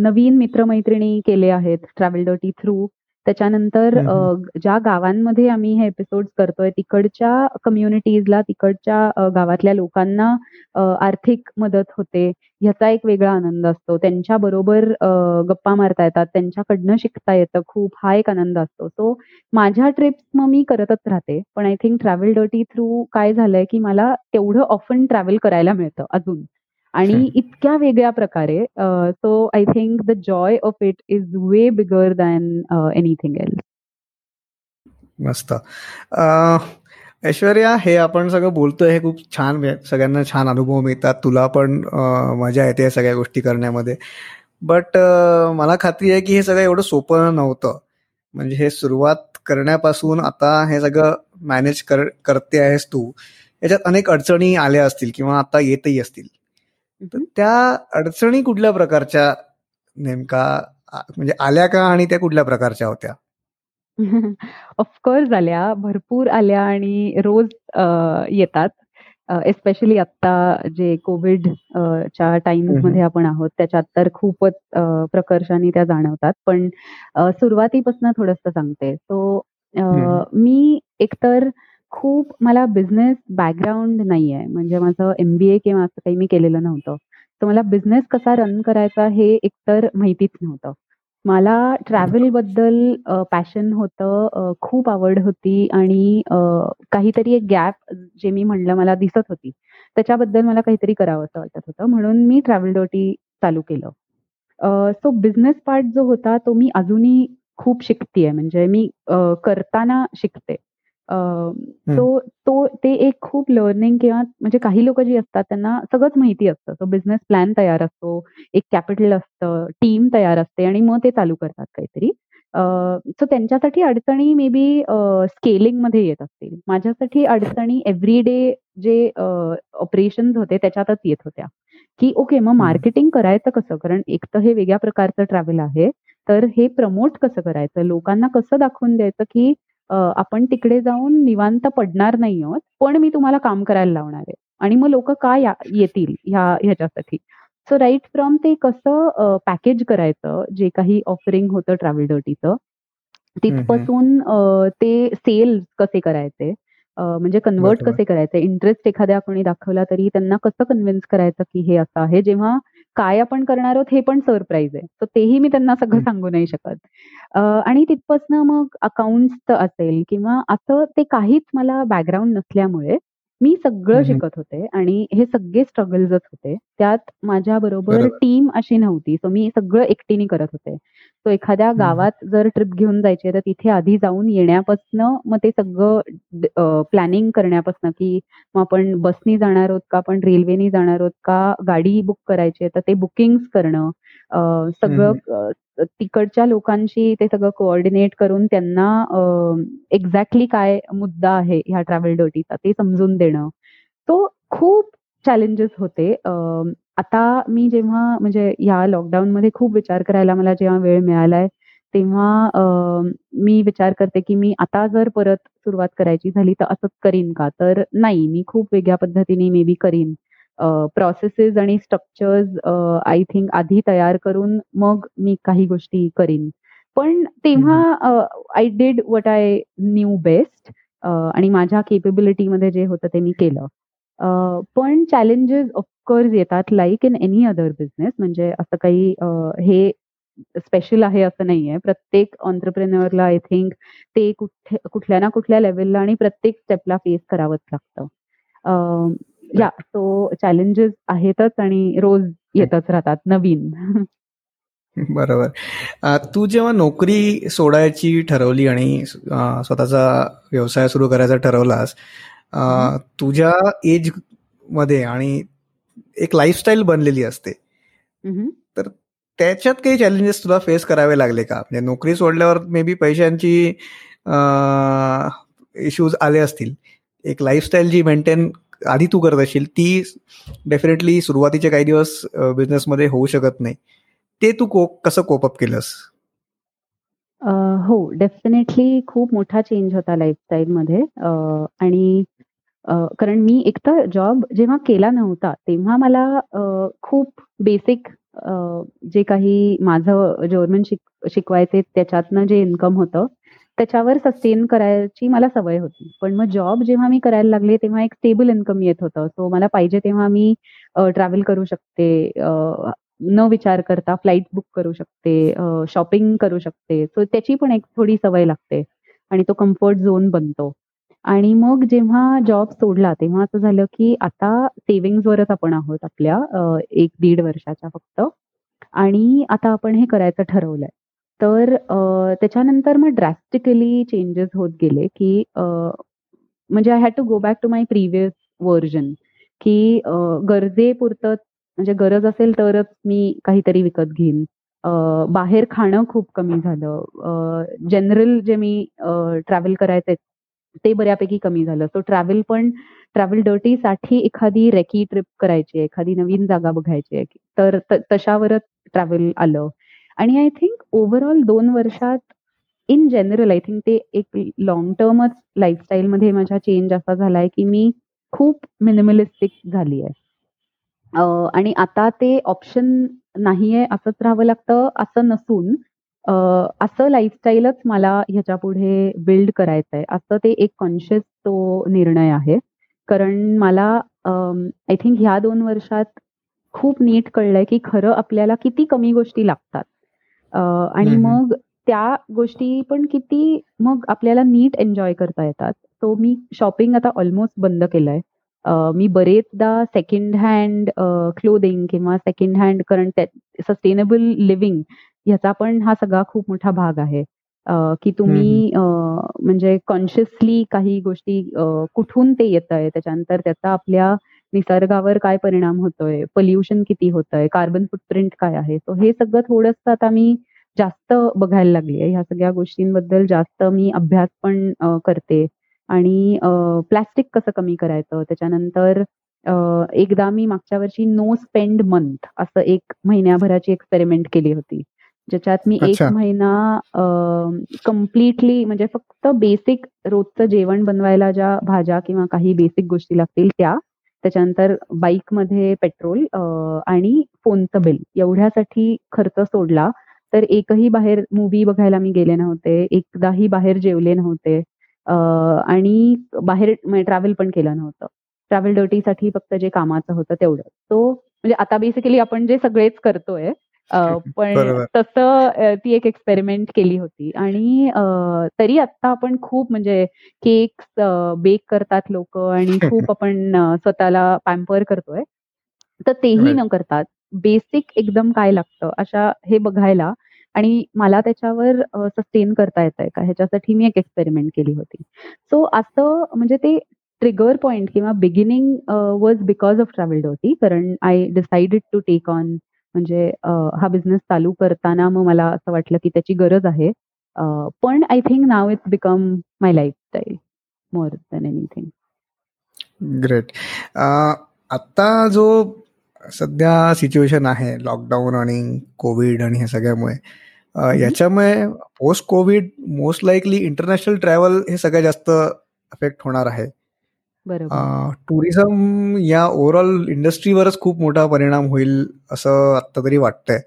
नवीन मित्रमैत्रिणी केले आहेत ट्रॅव्हल डटी थ्रू त्याच्यानंतर ज्या गावांमध्ये आम्ही हे एपिसोड करतोय तिकडच्या कम्युनिटीजला तिकडच्या गावातल्या लोकांना आर्थिक मदत होते ह्याचा एक वेगळा आनंद असतो. त्यांच्या बरोबर गप्पा मारता येतात त्यांच्याकडनं शिकता येतं खूप हा एक आनंद असतो. सो माझ्या ट्रिप्स मग मी करतच राहते पण I think travel dirty through काय झालंय की मला तेवढं ऑफन ट्रॅव्हल करायला मिळतं अजून. आणि इतक्या वेगळ्या प्रकारे so I think the joy of it is way bigger than anything else मस्त. ऐश्वर्या हे आपण सगळं बोलतोय हे खूप छान सगळ्यांना छान अनुभव मिळतात. तुला पण मजा येते सगळ्या गोष्टी करण्यामध्ये. बट मला खात्री आहे की हे सगळं एवढं सोपं नव्हतं. म्हणजे हे सुरुवात करण्यापासून आता हे सगळं मॅनेज कर करते आहेस तू. याच्यात अनेक अडचणी आल्या असतील किंवा आता येतही असतील. तर त्या अडचणी कुठल्या प्रकारच्या नेमका म्हणजे आल्या का आणि त्या कुठल्या प्रकारच्या होत्या? ऑफकोर्स आल्या. भरपूर आल्या आणि रोज येतात. एस्पेशली आता जे कोविड च्या टाइम्समध्ये आपण आहोत त्याच्यात तर खूपच प्रकर्षाने त्या जाणवतात. पण सुरुवातीपासून थोडस सांगते. सो मी एकतर खूप मला बिझनेस बॅकग्राऊंड नाही आहे म्हणजे माझं एमबीए किंवा असं काही मी केलेलं नव्हतं. तर मला बिझनेस कसा रन करायचा हे एकतर माहितीच नव्हतं. मला ट्रॅव्हलबद्दल पॅशन होतं खूप आवड होती आणि काहीतरी एक गॅप जे मी म्हणलं मला दिसत होती. त्याच्याबद्दल मला काहीतरी करावं असं वाटत होतं. म्हणून मी ट्रॅव्हल डोटी चालू केलं. सो बिझनेस पार्ट जो होता तो मी अजूनही खूप शिकतेय. म्हणजे मी करताना शिकते. तो तो ते एक खूप लर्निंग किंवा म्हणजे काही लोक जी असतात त्यांना सगळंच माहिती असतं. सो बिझनेस प्लॅन तयार असतो एक कॅपिटल असतं टीम तयार असते आणि मग ते चालू करतात काहीतरी. सो त्यांच्यासाठी अडचणी मे बी स्केलिंगमध्ये येत असतील. माझ्यासाठी अडचणी एव्हरी डे जे ऑपरेशन होते त्याच्यातच येत होत्या. की ओके मग मार्केटिंग करायचं कसं? कारण एक तर हे वेगळ्या प्रकारचं ट्रॅव्हल आहे. तर हे प्रमोट कसं करायचं? लोकांना कसं दाखवून द्यायचं की आपण तिकडे जाऊन निवांत पडणार नाही आहोत पण मी तुम्हाला काम करायला लावणार आहे. आणि मग लोक का येतील ह्या ह्याच्यासाठी? सो राईट फ्रॉम ते कसं पॅकेज करायचं जे काही ऑफरिंग होतं ट्रॅव्हल डर्टीचं तिथपासून ते सेल्स कसे करायचे? म्हणजे कन्वर्ट कसे करायचे? इंटरेस्ट एखाद्या कोणी दाखवला तरी त्यांना कसं कन्व्हिन्स करायचं की हे असं आहे? जेव्हा काय आपण करणार आहोत हे पण सरप्राईज आहे. तर तेही मी त्यांना सगळं सांगू नाही शकत. आणि तिथपासनं मग अकाउंट्स असेल किंवा असं ते काहीच मला बॅकग्राऊंड नसल्यामुळे मी सगळं शिकत होते आणि हे सगळे स्ट्रगल्सच होते. त्यात माझ्या बरोबर टीम अशी नव्हती. सो मी सगळं एकटीने करत होते. सो एखाद्या गावात जर ट्रिप घेऊन जायची तर तिथे आधी जाऊन येण्यापासनं मग ते सगळं प्लॅनिंग करण्यापासनं की मग आपण बसनी जाणार आहोत का? आपण रेल्वेनी जाणार आहोत का? गाडी बुक करायची तर ते बुकिंग करणं सगळं तिकडच्या लोकांशी ते सगळं कोऑर्डिनेट करून त्यांना एक्झॅक्टली काय मुद्दा आहे ह्या ट्रॅव्हल डर्टीचा ते समजून देणं. तो खूप चॅलेंजेस होते. आता मी जेव्हा म्हणजे या लॉकडाऊन मध्ये खूप विचार करायला मला जेव्हा वेळ मिळालाय तेव्हा मी विचार करते की मी आता जर परत सुरुवात करायची झाली तर असंच करीन का? तर नाही मी खूप वेगळ्या पद्धतीने मे बी करीन. प्रोसेसेस आणि स्ट्रक्चर्स आय थिंक आधी तयार करून मग मी काही गोष्टी करीन. पण तेव्हा I did what I knew best आणि माझ्या केपेबिलिटीमध्ये जे होतं ते मी केलं. पण चॅलेंजेस ऑफकोर्स येतात like in any other business म्हणजे असं काही हे स्पेशल आहे असं नाहीये. प्रत्येक ऑन्टरप्रेन्युअरला आय थिंक ते कुठे कुठल्या ना कुठल्या लेवलला आणि प्रत्येक स्टेपला फेस करावंच लागतं. या सो चॅलेंजेस आहेतच आणि रोज येतच राहतात नवीन. बरोबर. तू जेव्हा नोकरी सोडायची ठरवली आणि स्वतःचा व्यवसाय सुरू करायचा ठरवलास तुझ्या एजमध्ये आणि एक लाईफस्टाईल बनलेली असते. तर त्याच्यात काही चॅलेंजेस तुला फेस करावे लागले का? म्हणजे नोकरी सोडल्यावर मे बी पैशांची इश्यूज आले असतील. एक लाईफस्टाईल जी मेंटेन आधी तू करत असशील ती डेफिनेटली सुरुवातीचे काही दिवस बिझनेसमध्ये होऊ शकत नाही. ते तू को कसं कोपअप केलंस? हो डेफिनेटली खूप मोठा चेंज होता लाईफस्टाईलमध्ये आणि कारण मी एकतर जॉब जेव्हा केला नव्हता तेव्हा मला खूप बेसिक जे काही माझं गव्हर्नमेंट शिक शिकवायचे त्याच्यातनं जे इन्कम होतं त्याच्यावर सस्टेन करायची मला सवय होती. पण मग जॉब जेव्हा मी करायला लागले तेव्हा एक स्टेबल इन्कम येत होतं. सो मला पाहिजे तेव्हा मी ट्रॅव्हल करू शकते. न विचार करता फ्लाईट बुक करू शकते. शॉपिंग करू शकते. सो त्याची पण एक थोडी सवय लागते. आणि तो कम्फर्ट झोन बनतो. आणि मग जेव्हा जॉब सोडला तेव्हा असं झालं की आता सेव्हिंग्जवरच आपण आहोत आपल्या एक दीड वर्षाच्या फक्त. आणि आता आपण हे करायचं ठरवलंय. तर त्याच्यानंतर मग ड्रॅस्टिकली चेंजेस होत गेले की म्हणजे I had to go back to my previous version की गरजेपुरतं म्हणजे गरज असेल तरच मी काहीतरी विकत घेईन. बाहेर खाणं खूप कमी झालं. जनरल जे मी ट्रॅव्हल करायचे ते बऱ्यापैकी कमी झालं. सो ट्रॅव्हल पण ट्रॅव्हल डर्टीसाठी एखादी रेकी ट्रिप करायची आहे एखादी नवीन जागा बघायची आहे. तर तशावरच ट्रॅव्हल आलं. आणि आय थिंक ओव्हरऑल दोन वर्षात इन जनरल आय थिंक ते एक लॉंग टर्मच लाईफस्टाईलमध्ये माझा चेंज असा झालाय की मी खूप मिनिमलिस्टिक झाली आहे आणि आता ते ऑप्शन नाहीये असंच राहावं लागतं असं नसून असं लाईफस्टाईलच मला ह्याच्या पुढे बिल्ड करायचं आहे असं ते एक कॉन्शियस तो निर्णय आहे. कारण मला आय थिंक ह्या दोन वर्षात खूप नीट कळलंय की खरं आपल्याला किती कमी गोष्टी लागतात. आणि मग त्या गोष्टी पण किती मग आपल्याला नीट एन्जॉय करता येतात. तो मी शॉपिंग आता ऑलमोस्ट बंद केलंय. मी बरेचदा सेकंड हँड क्लोदिंग किंवा सेकंड हँड कारण सस्टेनेबल लिव्हिंग ह्याचा पण हा सगळा खूप मोठा भाग आहे. की तुम्ही म्हणजे कॉन्शियसली काही गोष्टी कुठून ते येत आहे. त्याच्यानंतर त्याचा आपल्या निसर्गावर काय परिणाम होतोय? पोल्युशन किती होतंय? कार्बन फुटप्रिंट काय आहे? सो हे सगळं थोडंसं आता मी जास्त बघायला लागली आहे. ह्या सगळ्या गोष्टींबद्दल जास्त मी अभ्यास पण करते. आणि प्लास्टिक कसं कमी करायचं? त्याच्यानंतर एकदा मी मागच्या वर्षी नो स्पेंड मंथ असं एक महिन्याभराची एक्सपेरिमेंट केली होती. ज्याच्यात मी एक महिना कम्प्लिटली म्हणजे फक्त बेसिक रोजचं जेवण बनवायला ज्या भाज्या किंवा काही बेसिक गोष्टी लागतील त्या, त्याच्यानंतर बाईकमध्ये पेट्रोल आणि फोनचं बिल एवढ्यासाठी खर्च सोडला. तर एकही बाहेर मूवी बघायला मी गेले नव्हते. एकदाही बाहेर जेवले नव्हते. आणि बाहेर म्हणजे ट्रॅव्हल पण केलं नव्हतं. ट्रॅव्हल डर्टीसाठी फक्त जे कामाचं होतं तेवढं. तो म्हणजे आता बेसिकली आपण जे सगळेच करतोय पण तसं ती एक एक्सपेरिमेंट केली होती. आणि तरी आता आपण खूप म्हणजे केक्स बेक करतात लोक आणि खूप आपण स्वतःला पॅम्पर करतोय. तर तेही न करतात. बेसिक एकदम काय लागतं अशा हे बघायला आणि मला त्याच्यावर सस्टेन करता येतंय का? ह्याच्यासाठी मी एक एक्सपेरिमेंट केली होती. सो असं म्हणजे ते ट्रिगर पॉइंट किंवा beginning was because of travel dirty कारण I decided to take on म्हणजे हा बिझनेस चालू करताना मग मला असं वाटलं की त्याची गरज आहे. पण I think now it's become my lifestyle more than anything. Great. आता जो सध्या सिच्युएशन आहे लॉकडाऊन आणि कोविड आणि हे सगळ्यामुळे याच्यामुळे post Covid most likely international travel हे सगळ्यात जास्त अफेक्ट होणार आहे. टुरिझम या ओव्हरऑल इंडस्ट्रीवरच खूप मोठा परिणाम होईल असं आता तरी वाटतंय.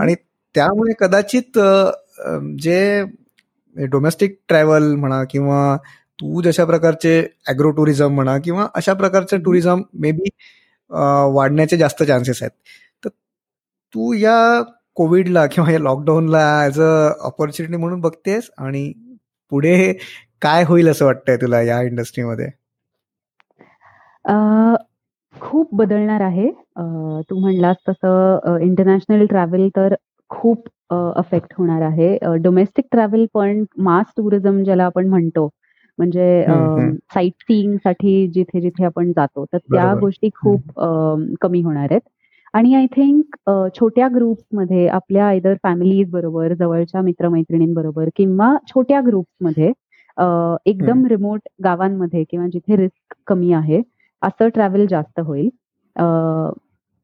आणि त्यामुळे कदाचित जे डोमेस्टिक ट्रॅव्हल म्हणा किंवा तू जशा प्रकारचे अॅग्रो टुरिझम म्हणा किंवा अशा प्रकारचे टुरिझम मे बी वाढण्याचे जास्त चान्सेस आहेत. तर तू या कोविडला किंवा या लॉकडाऊनला ॲज अ ऑपॉर्च्युनिटी म्हणून बघतेस आणि पुढे काय होईल असं वाटतंय तुला या इंडस्ट्रीमध्ये? खूप बदलणार आहे. तू म्हणलास तसं इंटरनॅशनल ट्रॅव्हल तर खूप अफेक्ट होणार आहे. डोमेस्टिक ट्रॅव्हल पण मास टुरिझम ज्याला आपण म्हणतो, म्हणजे साईटसाठी जिथे-जिथे आपण जातो, तर त्या गोष्टी खूप कमी होणार आहेत. आणि आय थिंक छोट्या ग्रुप्समध्ये आपल्या आयदर फॅमिलीज बरोबर, जवळच्या मित्र-मैत्रिणींबरोबर किंवा छोट्या ग्रुप्समध्ये एकदम रिमोट गावांमध्ये किंवा जिथे रिस्क कमी आहे, असं ट्रॅव्हल जास्त होईल.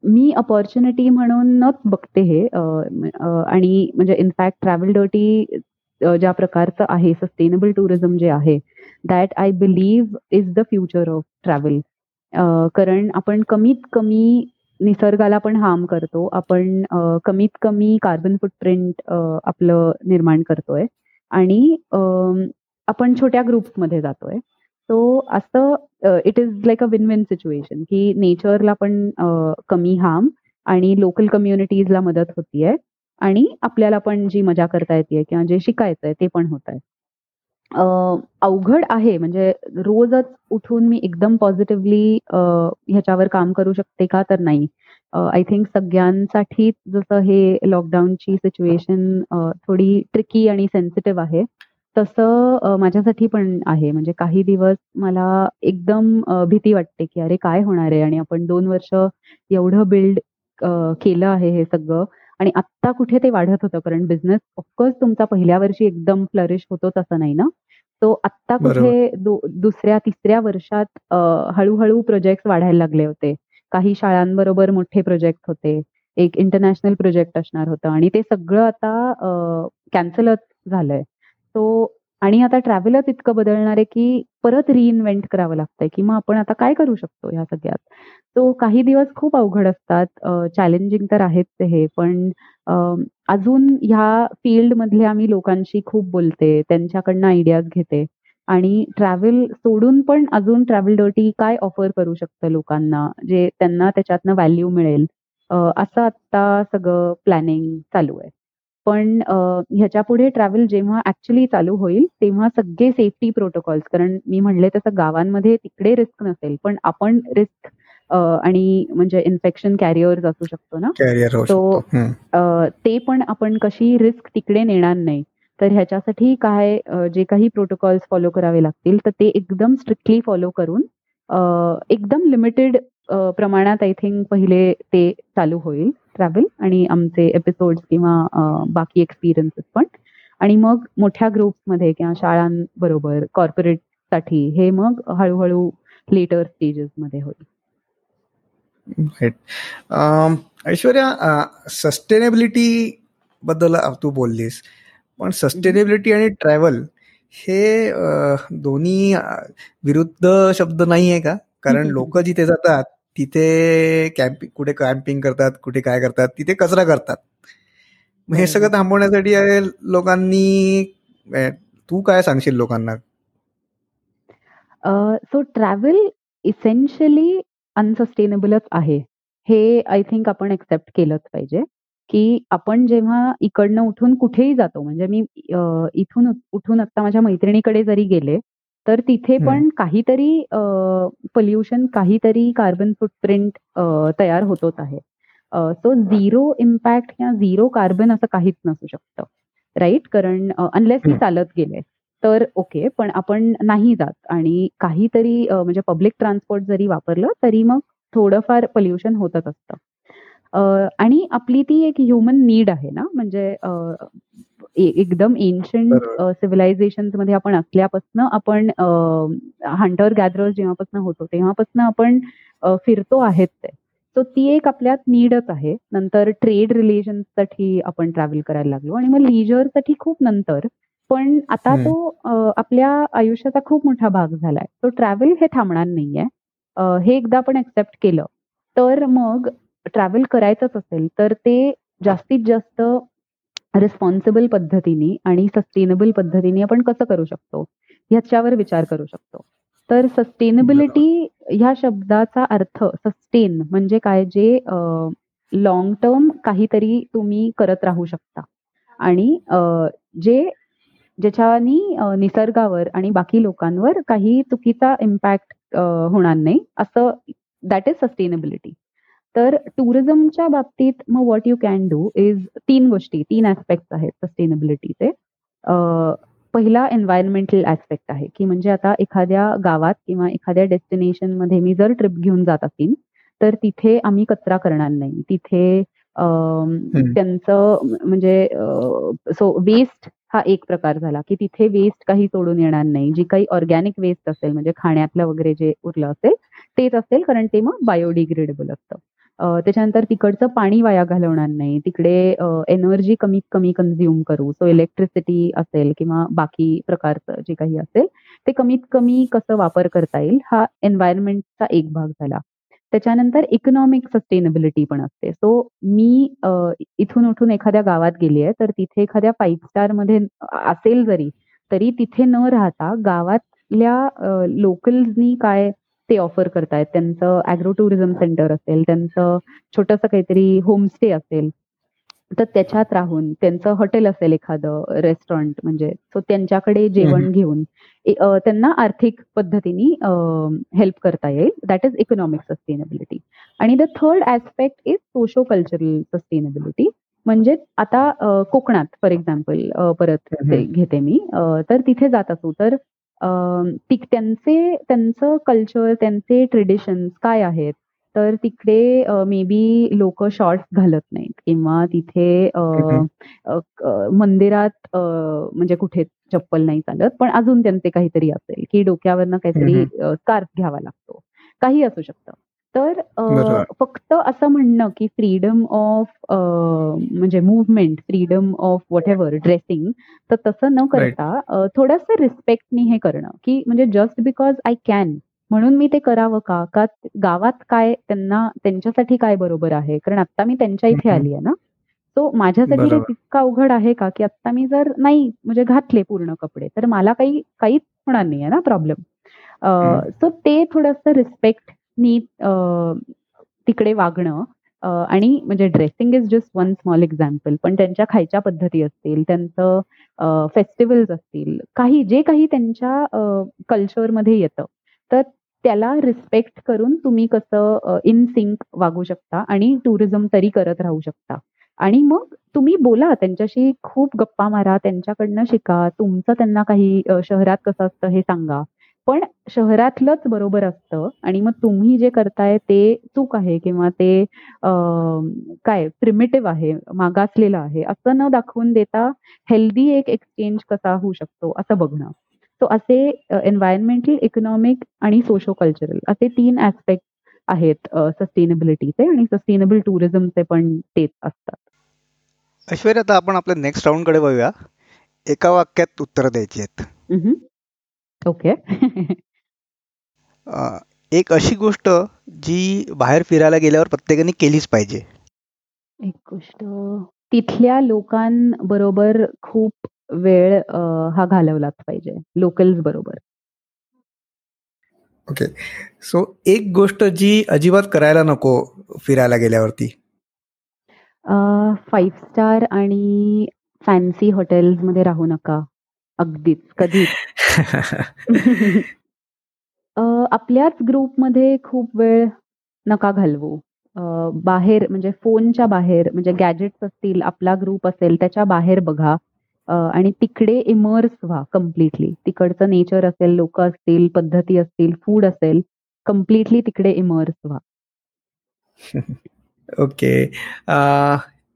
मी अपॉर्च्युनिटी म्हणूनच बघते हे आणि म्हणजे इनफॅक्ट ट्रॅव्हल डर्टी ज्या प्रकारचं आहे, सस्टेनेबल टुरिझम जे आहे, that I believe is the future of travel. कारण आपण कमीत कमी निसर्गाला पण हार्म करतो. आपण कमीत कमी कार्बन फुटप्रिंट आपलं निर्माण करतोय आणि आपण छोट्या ग्रुप्समध्ये जातोय. सो असं it is like a win win situation की नेचरला पण कमी हार्म आणि लोकल कम्युनिटीजला मदत होतीये आणि आपल्याला पण जी मजा करता येते किंवा जे शिकायचंय ते पण आहे अवघड आहे म्हणजे रोजच उठून मी एकदम पॉझिटिव्हली ह्याच्यावर काम करू शकते का? तर नाही. आय थिंक सगळ्यांसाठी जसं हे लॉकडाऊनची सिच्युएशन थोडी ट्रिकी आणि सेन्सिटिव्ह आहे. तसं माझ्यासाठी पण आहे. म्हणजे काही दिवस मला एकदम भीती वाटते, की अरे काय होणार आहे? आणि आपण दोन वर्ष एवढं बिल्ड केलं आहे हे सगळं आणि आत्ता कुठे ते वाढत होतं. कारण बिझनेस ऑफकोर्स तुमचा पहिल्या वर्षी एकदम फ्लरिश होतो तसं नाही ना. तो आत्ता कुठे दुसऱ्या, तिसऱ्या वर्षात हळू-हळू प्रोजेक्ट वाढायला लागले होते. काही शाळांबरोबर मोठे प्रोजेक्ट होते. एक इंटरनॅशनल प्रोजेक्ट असणार होतं आणि ते सगळं आता कॅन्सलच झालंय. सो आणि आता ट्रॅव्हलच इतकं बदलणार आहे, की परत रिइन्व्हेंट करावं लागतंय, की मग आपण आता काय करू शकतो ह्या सगळ्यात? तो काही दिवस खूप अवघड असतात. चॅलेंजिंग तर आहेच हे. पण अजून ह्या फील्डमधले आम्ही लोकांशी खूप बोलते. त्यांच्याकडनं आयडियाज घेते आणि ट्रॅव्हल सोडून पण अजून ट्रॅव्हल डर्टी काय ऑफर करू शकतं लोकांना, जे त्यांना त्याच्यातनं व्हॅल्यू मिळेल. असं आता सगळं प्लॅनिंग चालू आहे. पण ह्याच्या पुढे ट्रॅव्हल जेव्हा ऍक्च्युली चालू होईल, तेव्हा सगळे सेफ्टी प्रोटोकॉल्स कारण मी म्हणले तसं गावांमध्ये तिकडे रिस्क नसेल, पण आपण रिस्क आणि म्हणजे इन्फेक्शन कॅरियर्स असू शकतो ना. सो ते पण आपण कशी रिस्क तिकडे नेणार नाही. तर ह्याच्यासाठी काय जे काही प्रोटोकॉल्स फॉलो करावे लागतील, तर ते एकदम स्ट्रिक्टली फॉलो करून एकदम लिमिटेड प्रमाणात आय थिंक पहिले ते चालू होईल ट्रॅव्हल आणि आमचे एपिसोड्स किंवा बाकी एक्सपिरियन्सेस पण. आणि मग मोठ्या ग्रुप्समध्ये किंवा शाळांबरोबर कॉर्पोरेटसाठी हे मग हळूहळू लेटर स्टेजेसमध्ये होईल. राईट ऐश्वर्या सस्टेनेबिलिटी बद्दल तू बोललीस पण सस्टेनेबिलिटी आणि ट्रॅव्हल हे दोन्ही विरुद्ध शब्द नाही आहे का? कारण लोक जिथे जातात तिथे कॅम्पिंग कुठे कॅम्पिंग करतात कुठे काय करतात तिथे कचरा करतात. हे सगळं थांबवण्यासाठी लोकांनी तू काय सांगशील लोकांना? सो ट्रॅव्हल इसेन्शियली अनसस्टेनेबलच आहे. हे आय थिंक आपण एक्सेप्ट केलंच पाहिजे की आपण जेव्हा इकडनं उठून कुठेही जातो म्हणजे मी इथून उठून आता माझ्या मैत्रिणीकडे जरी गेले तर तिथे पण काहीतरी पोल्युशन काहीतरी कार्बन फुटप्रिंट तयार होतोच आहे. सो झिरो इम्पॅक्ट किंवा झिरो कार्बन असं काहीच नसू शकतं. राईट कारण अनलेस मी चालत गेले. तर ओके पण आपण नाही जात. आणि काहीतरी म्हणजे पब्लिक ट्रान्सपोर्ट जरी वापरलं तरी मग थोडंफार पोल्युशन होतच असतं. आणि आपली ती एक ह्युमन नीड आहे ना? म्हणजे एकदम एन्शंट सिव्हिलायझेशनमध्ये आपण असल्यापासून आपण हंटर गॅदरर्स जेव्हापासून होतो तेव्हापासून आपण फिरतो आहेत ते. सो ती एक आपल्यात नीडच आहे. नंतर ट्रेड रिलेशनसाठी आपण ट्रॅव्हल करायला लागलो आणि मग लिजरसाठी खूप नंतर. पण आता तो आपल्या आयुष्याचा खूप मोठा भाग झालाय. तो ट्रॅव्हल हे थांबणार नाहीये. हे एकदा आपण एक्सेप्ट केलं तर मग ट्रॅव्हल करायचंच असेल तर ते जास्तीत जास्त रिस्पॉन्सिबल पद्धतीने आणि सस्टेनेबल पद्धतीने आपण कसं करू शकतो? ह्याच्यावर विचार करू शकतो. तर सस्टेनेबिलिटी ह्या शब्दाचा अर्थ सस्टेन म्हणजे काय? जे लॉंग टर्म काहीतरी तुम्ही करत राहू शकता. आणि जे ज्याच्यानी निसर्गावर आणि बाकी लोकांवर काही चुकीचा इम्पॅक्ट होणार नाही असं दॅट इज सस्टेनेबिलिटी तर टुरिझमच्या बाबतीत मग what you can do is तीन गोष्टी तीन ऍस्पेक्ट आहेत सस्टेनेबिलिटीचे पहिला एन्व्हायरमेंटल ऍस्पेक्ट आहे की म्हणजे आता एखाद्या गावात किंवा एखाद्या डेस्टिनेशनमध्ये मी जर ट्रिप घेऊन जात असेल तर तिथे आम्ही कचरा करणार नाही. तिथे त्यांचं म्हणजे सो वेस्ट हा एक प्रकार झाला की तिथे वेस्ट काही सोडून येणार नाही. जी काही ऑर्गॅनिक वेस्ट असेल म्हणजे खाण्यातलं वगैरे जे उरलं असेल तेच असेल कारण ते मग बायोडिग्रेडेबल असतं. त्याच्यानंतर तिकडचं पाणी वाया घालवणार नाही. तिकडे एनर्जी कमीत कमी कन्झ्युम करू. सो इलेक्ट्रिसिटी असेल किंवा बाकी प्रकारचं जे काही असेल ते कमीत कमी कसं वापर करता येईल हा एन्व्हायरमेंटचा एक भाग झाला. त्याच्यानंतर इकॉनॉमिक सस्टेनेबिलिटी पण असते. सो मी इथून उठून एखाद्या गावात गेली आहे तर तिथे एखाद्या फाईव्ह स्टारमध्ये असेल जरी तरी तिथे न राहता गावातल्या लोकल्सनी काय ते ऑफर करतायत. त्यांचं अॅग्रो टुरिझम सेंटर असेल त्यांचं छोटंसं काहीतरी होमस्टे असेल तर त्याच्यात राहून त्यांचं हॉटेल असेल एखादं रेस्टॉरंट म्हणजे सो त्यांच्याकडे जेवण घेऊन त्यांना आर्थिक पद्धतीने हेल्प करता येईल. दॅट इज इकॉनॉमिक सस्टेनेबिलिटी आणि the third aspect is socio cultural sustainability म्हणजे आता कोकणात फॉर एक्झाम्पल परत घेते मी. तर तिथे जात असू तर त्यांचे त्यांचं कल्चर त्यांचे ट्रेडिशन्स काय आहेत? तर तिकडे मे बी लोक शॉर्ट्स घालत नाहीत किंवा तिथे मंदिरात म्हणजे कुठे चप्पल नाही चालत पण अजून त्यांचे काहीतरी असेल की डोक्यावरनं काहीतरी स्कार्फ घ्यावा लागतो. काही असू शकतं. तर फक्त असं म्हणणं की फ्रीडम ऑफ म्हणजे movement freedom of whatever dressing तर तसं न करता थोडस रिस्पेक्टनी हे करणं. की म्हणजे जस्ट बिकॉज आय कॅन म्हणून मी ते करावं का? का गावात काय त्यांना त्यांच्यासाठी काय बरोबर आहे? कारण आता मी त्यांच्या इथे आली आहे ना. सो माझ्यासाठी ते तितका अवघड आहे का? की आता मी जर नाही म्हणजे घातले पूर्ण कपडे तर मला काही काहीच होणार नाहीये ना प्रॉब्लेम सो ते थोडस रिस्पेक्ट नी तिकडे वागणं आणि म्हणजे dressing is just one small example पण त्यांच्या खायच्या पद्धती असतील त्यांचं फेस्टिवल्स असतील काही जे काही त्यांच्या कल्चरमध्ये येतं तर त्याला रिस्पेक्ट करून तुम्ही कसं इन सिंक वागू शकता आणि टुरिझम तरी करत राहू शकता. आणि मग तुम्ही बोला त्यांच्याशी खूप गप्पा मारा त्यांच्याकडनं शिका तुमचं त्यांना काही शहरात कसं असतं हे सांगा. पण शहरातलंच बरोबर असतं. आणि मग तुम्ही जे करताय ते चूक आहे किंवा ते काय प्रिमेटिव्ह आहे मागासलेलं आहे असं न दाखवून देता हेल्दी एक एक्सचेंज कसा होऊ शकतो असं बघणं. सो असे एन्व्हायरमेंटल इकॉनॉमिक आणि सोशो कल्चरल असे तीन ऍस्पेक्ट आहेत सस्टेनेबिलिटीचे आणि सस्टेनेबल टुरिझमचे पण तेच असतात. ऐश्वर्या आता आपण आपल्या नेक्स्ट राऊंडकडे वळूया. एका वाक्यात उत्तर द्यायची आहेत. ओके. अ, एक अशी गोष्ट जी बाहेर फिरायला गेल्यावर प्रत्येकाने केलीच पाहिजे. एक गोष्ट. तिथल्या लोकांबरोबर खूप वेळ अ, हा घालवलाच पाहिजे. लोकल्स बरोबर. ओके. सो एक गोष्ट जी अजिबात करायला नको फिरायला गेल्यावरती? फाईव्ह स्टार आणि फॅन्सी हॉटेल्समध्ये राहू नका. अगदीच. कधीच. आपल्याच ग्रुपमध्ये खूप वेळ नका घालवू. बाहेर म्हणजे फोनच्या बाहेर म्हणजे गॅजेट्स असतील आपला ग्रुप असेल त्याच्या बाहेर बघा. आणि तिकडे इमर्स व्हा कम्प्लिटली. तिकडचं नेचर असेल लोक असतील पद्धती असतील फूड असेल कम्प्लिटली तिकडे इमर्स व्हा. ओके.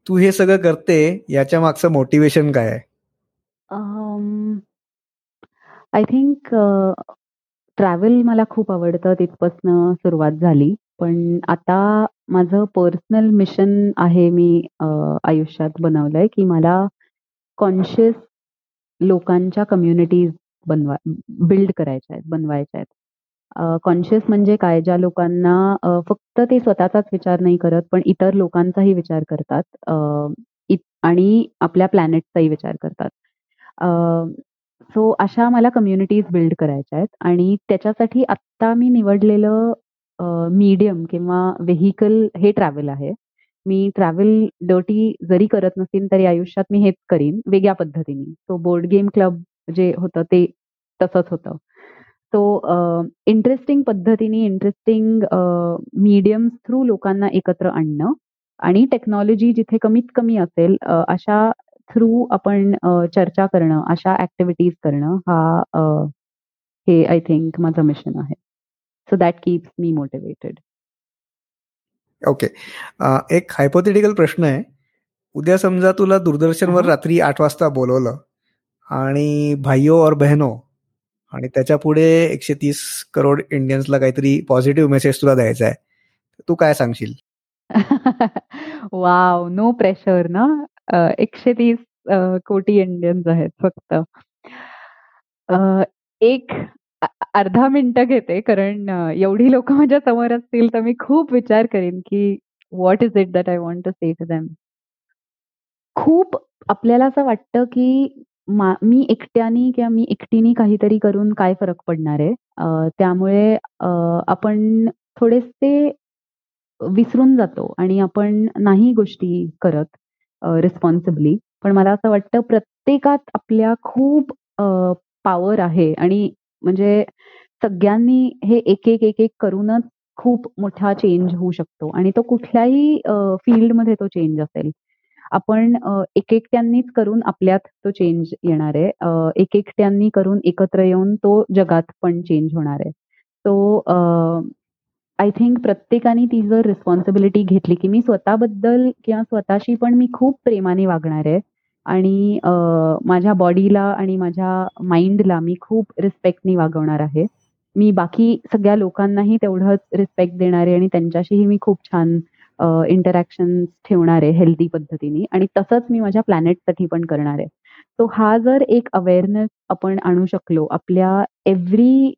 तू हे सगळं करते याच्या मागचं मोटिवेशन काय आहे? आय थिंक ट्रॅव्हल मला खूप आवडतं तिथपासनं सुरुवात झाली. पण आता माझं पर्सनल मिशन आहे मी अ, आयुष्यात बनवलंय की मला कॉन्शियस लोकांच्या कम्युनिटीज बनवा बिल्ड करायच्या आहेत बनवायच्या आहेत. कॉन्शियस म्हणजे काय? ज्या लोकांना अ, फक्त ते स्वतःचाच विचार नाही करत पण इतर लोकांचाही विचार करतात. अ, इत- आणि आपल्या प्लॅनेटचाही विचार करतात. सो अशा मला कम्युनिटीज बिल्ड करायच्या आहेत. आणि त्याच्यासाठी आत्ता मी निवडलेलं मीडियम किंवा व्हेकल हे ट्रॅव्हल आहे. मी ट्रॅव्हल डर्टी जरी करत नसेन तरी आयुष्यात मी हेच करीन वेगळ्या पद्धतीने. सो बोर्ड गेम क्लब जे होतं ते तसंच होतं. सो इंटरेस्टिंग पद्धतीने इंटरेस्टिंग मीडियम्स थ्रू लोकांना एकत्र आणणं आणि टेक्नॉलॉजी जिथे कमीत कमी असेल अ, अशा थ्रू आपण अ, चर्चा करणं अशा ऍक्टिव्हिटीज करणं हा अ, हे आय थिंक माझं मिशन आहे. So that keeps me motivated okay एक हायपोथेटिकल प्रश्न आहे. उद्या समजा तुला दूरदर्शनवर हा. रात्री आठ वाजता बोलवलं आणि भाईयो और बहनो आणि त्याच्या पुढे एकशे तीस करोड इंडियन्सला काहीतरी पॉझिटिव्ह मेसेज तुला द्यायचा आहे. तू काय सांगशील? वाव नो प्रेशर ना? एकशे तीस कोटी इंडियन्स आहेत फक्त. अ, एक अर्धा मिनिटं घेते कारण एवढी लोक माझ्यासमोर असतील तर मी खूप विचार करेन की what is it that I want to say to them खूप आपल्याला असं वाटतं की मी एकट्यानी किंवा मी एकटीने काहीतरी करून काय फरक पडणार आहे? त्यामुळे आपण थोडेसे विसरून जातो आणि आपण नाही गोष्टी करत. रिस्पॉन्सिबली पण मला असं वाटतं प्रत्येकात आपल्या खूप पॉवर आहे. आणि म्हणजे सगळ्यांनी हे एक एक एक एक करूनच खूप मोठा चेंज होऊ शकतो. आणि तो कुठल्याही फील्डमध्ये तो चेंज असेल. आपण अ, एकेकट्यांनीच करून आपल्यात तो चेंज येणार आहे. अ, एकेकट्यांनी करून एकत्र येऊन तो जगात पण चेंज होणार आहे. तो आय थिंक प्रत्येकाने ती जर रिस्पॉन्सिबिलिटी घेतली की मी स्वतःबद्दल किंवा स्वतःशी पण मी खूप प्रेमाने वागणार आहे आणि माझ्या बॉडीला आणि माझ्या माइंडला मी खूप रिस्पेक्टनी वागवणार आहे. मी बाकी सगळ्या लोकांनाही तेवढंच रिस्पेक्ट देणार आहे आणि त्यांच्याशीही मी खूप छान इंटरॅक्शन ठेवणार आहे हेल्दी पद्धतीने आणि तसंच मी माझ्या प्लॅनेटसाठी पण करणार आहे. सो हा जर एक अवेअरनेस आपण आणू शकलो आपल्या एव्हरी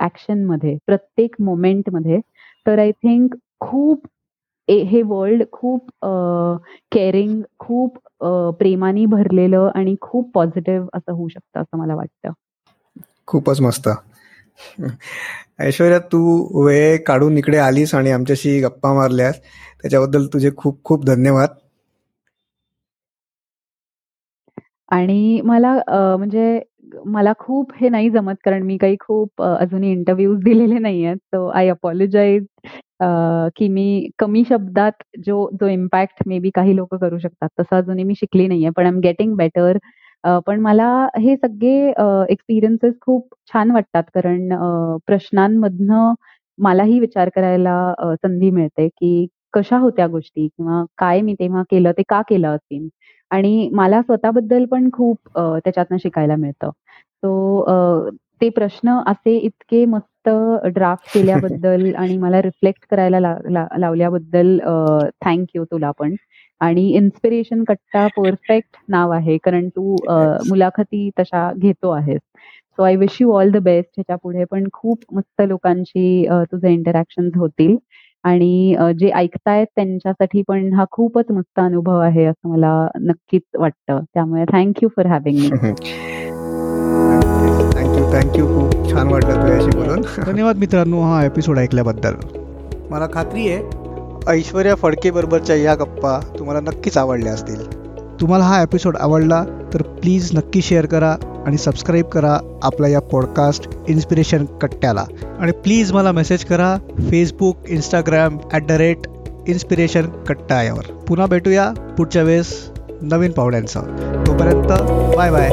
ऍक्शनमध्ये प्रत्येक मोमेंटमध्ये. तर आय थिंक खूप ए- हे वर्ल्ड खूप केअरिंग खूप अ, प्रेमाने भरलेलं आणि खूप पॉझिटिव्ह असं होऊ शकतं असं मला वाटतं. खूपच मस्त. ऐश्वर्या तू वेळ काढून इकडे आलीस आणि आमच्याशी गप्पा मारल्यास त्याच्याबद्दल तुझे खूप खूप धन्यवाद. आणि मला अ, म्हणजे मला खूप हे नाही जमत कारण मी काही खूप अ, अजूनही इंटरव्ह्यूज दिलेले नाही आहेत. सो आय अपॉलोजाइज की मी कमी शब्दात जो जो इम्पॅक्ट मे बी काही लोक करू शकतात तसं अजूनही मी शिकली नाहीये. पण आय एम गेटिंग बेटर पण मला हे सगळे एक्सपिरियन्सेस खूप छान वाटतात कारण अ, प्रश्नांमधनं मलाही विचार करायला अ, संधी मिळते की कशा होत्या गोष्टी किंवा काय मी तेव्हा केलं ते का केलं असेल. आणि मला स्वतःबद्दल पण खूप अ, त्याच्यातनं शिकायला मिळतं. सो ते प्रश्न असे इतके मस्त ड्राफ्ट केल्याबद्दल आणि मला रिफ्लेक्ट करायला ला, ला, लावल्याबद्दल थँक्यू तुला पण. आणि इन्स्पिरेशन कट्टा परफेक्ट नाव आहे कारण तू अ, मुलाखती तशा घेतो आहेस. So I wish you all the best ह्याच्या पुढे पण खूप मस्त लोकांशी अ, तुझे इंटरॅक्शन होतील. आणि अ, जे ऐकतायत त्यांच्यासाठी पण हा खूपच मस्त अनुभव आहे असं मला नक्कीच वाटतं. त्यामुळे thank you for having me thank you thank you खूप छान वाटलं तुझ्याशी बोलून. धन्यवाद मित्रांनो हा एपिसोड ऐकल्याबद्दल. मला खात्री आहे. ऐश्वर्या फडके बरोबरच्या या गप्पा तुम्हाला नक्कीच आवडल्या असतील. तुम्हाला हा एपिसोड आवडला तर प्लीज नक्की शेअर करा. आणि सबस्क्राईब करा आपल्या या पॉडकास्ट इन्स्पिरेशन कट्ट्याला. आणि प्लीज मला मेसेज करा Facebook Instagram at the rate inspiration Katta यावर पुन्हा भेटूया पुढच्या वेळेस नवीन पाहुण्यांचं. तोपर्यंत बाय बाय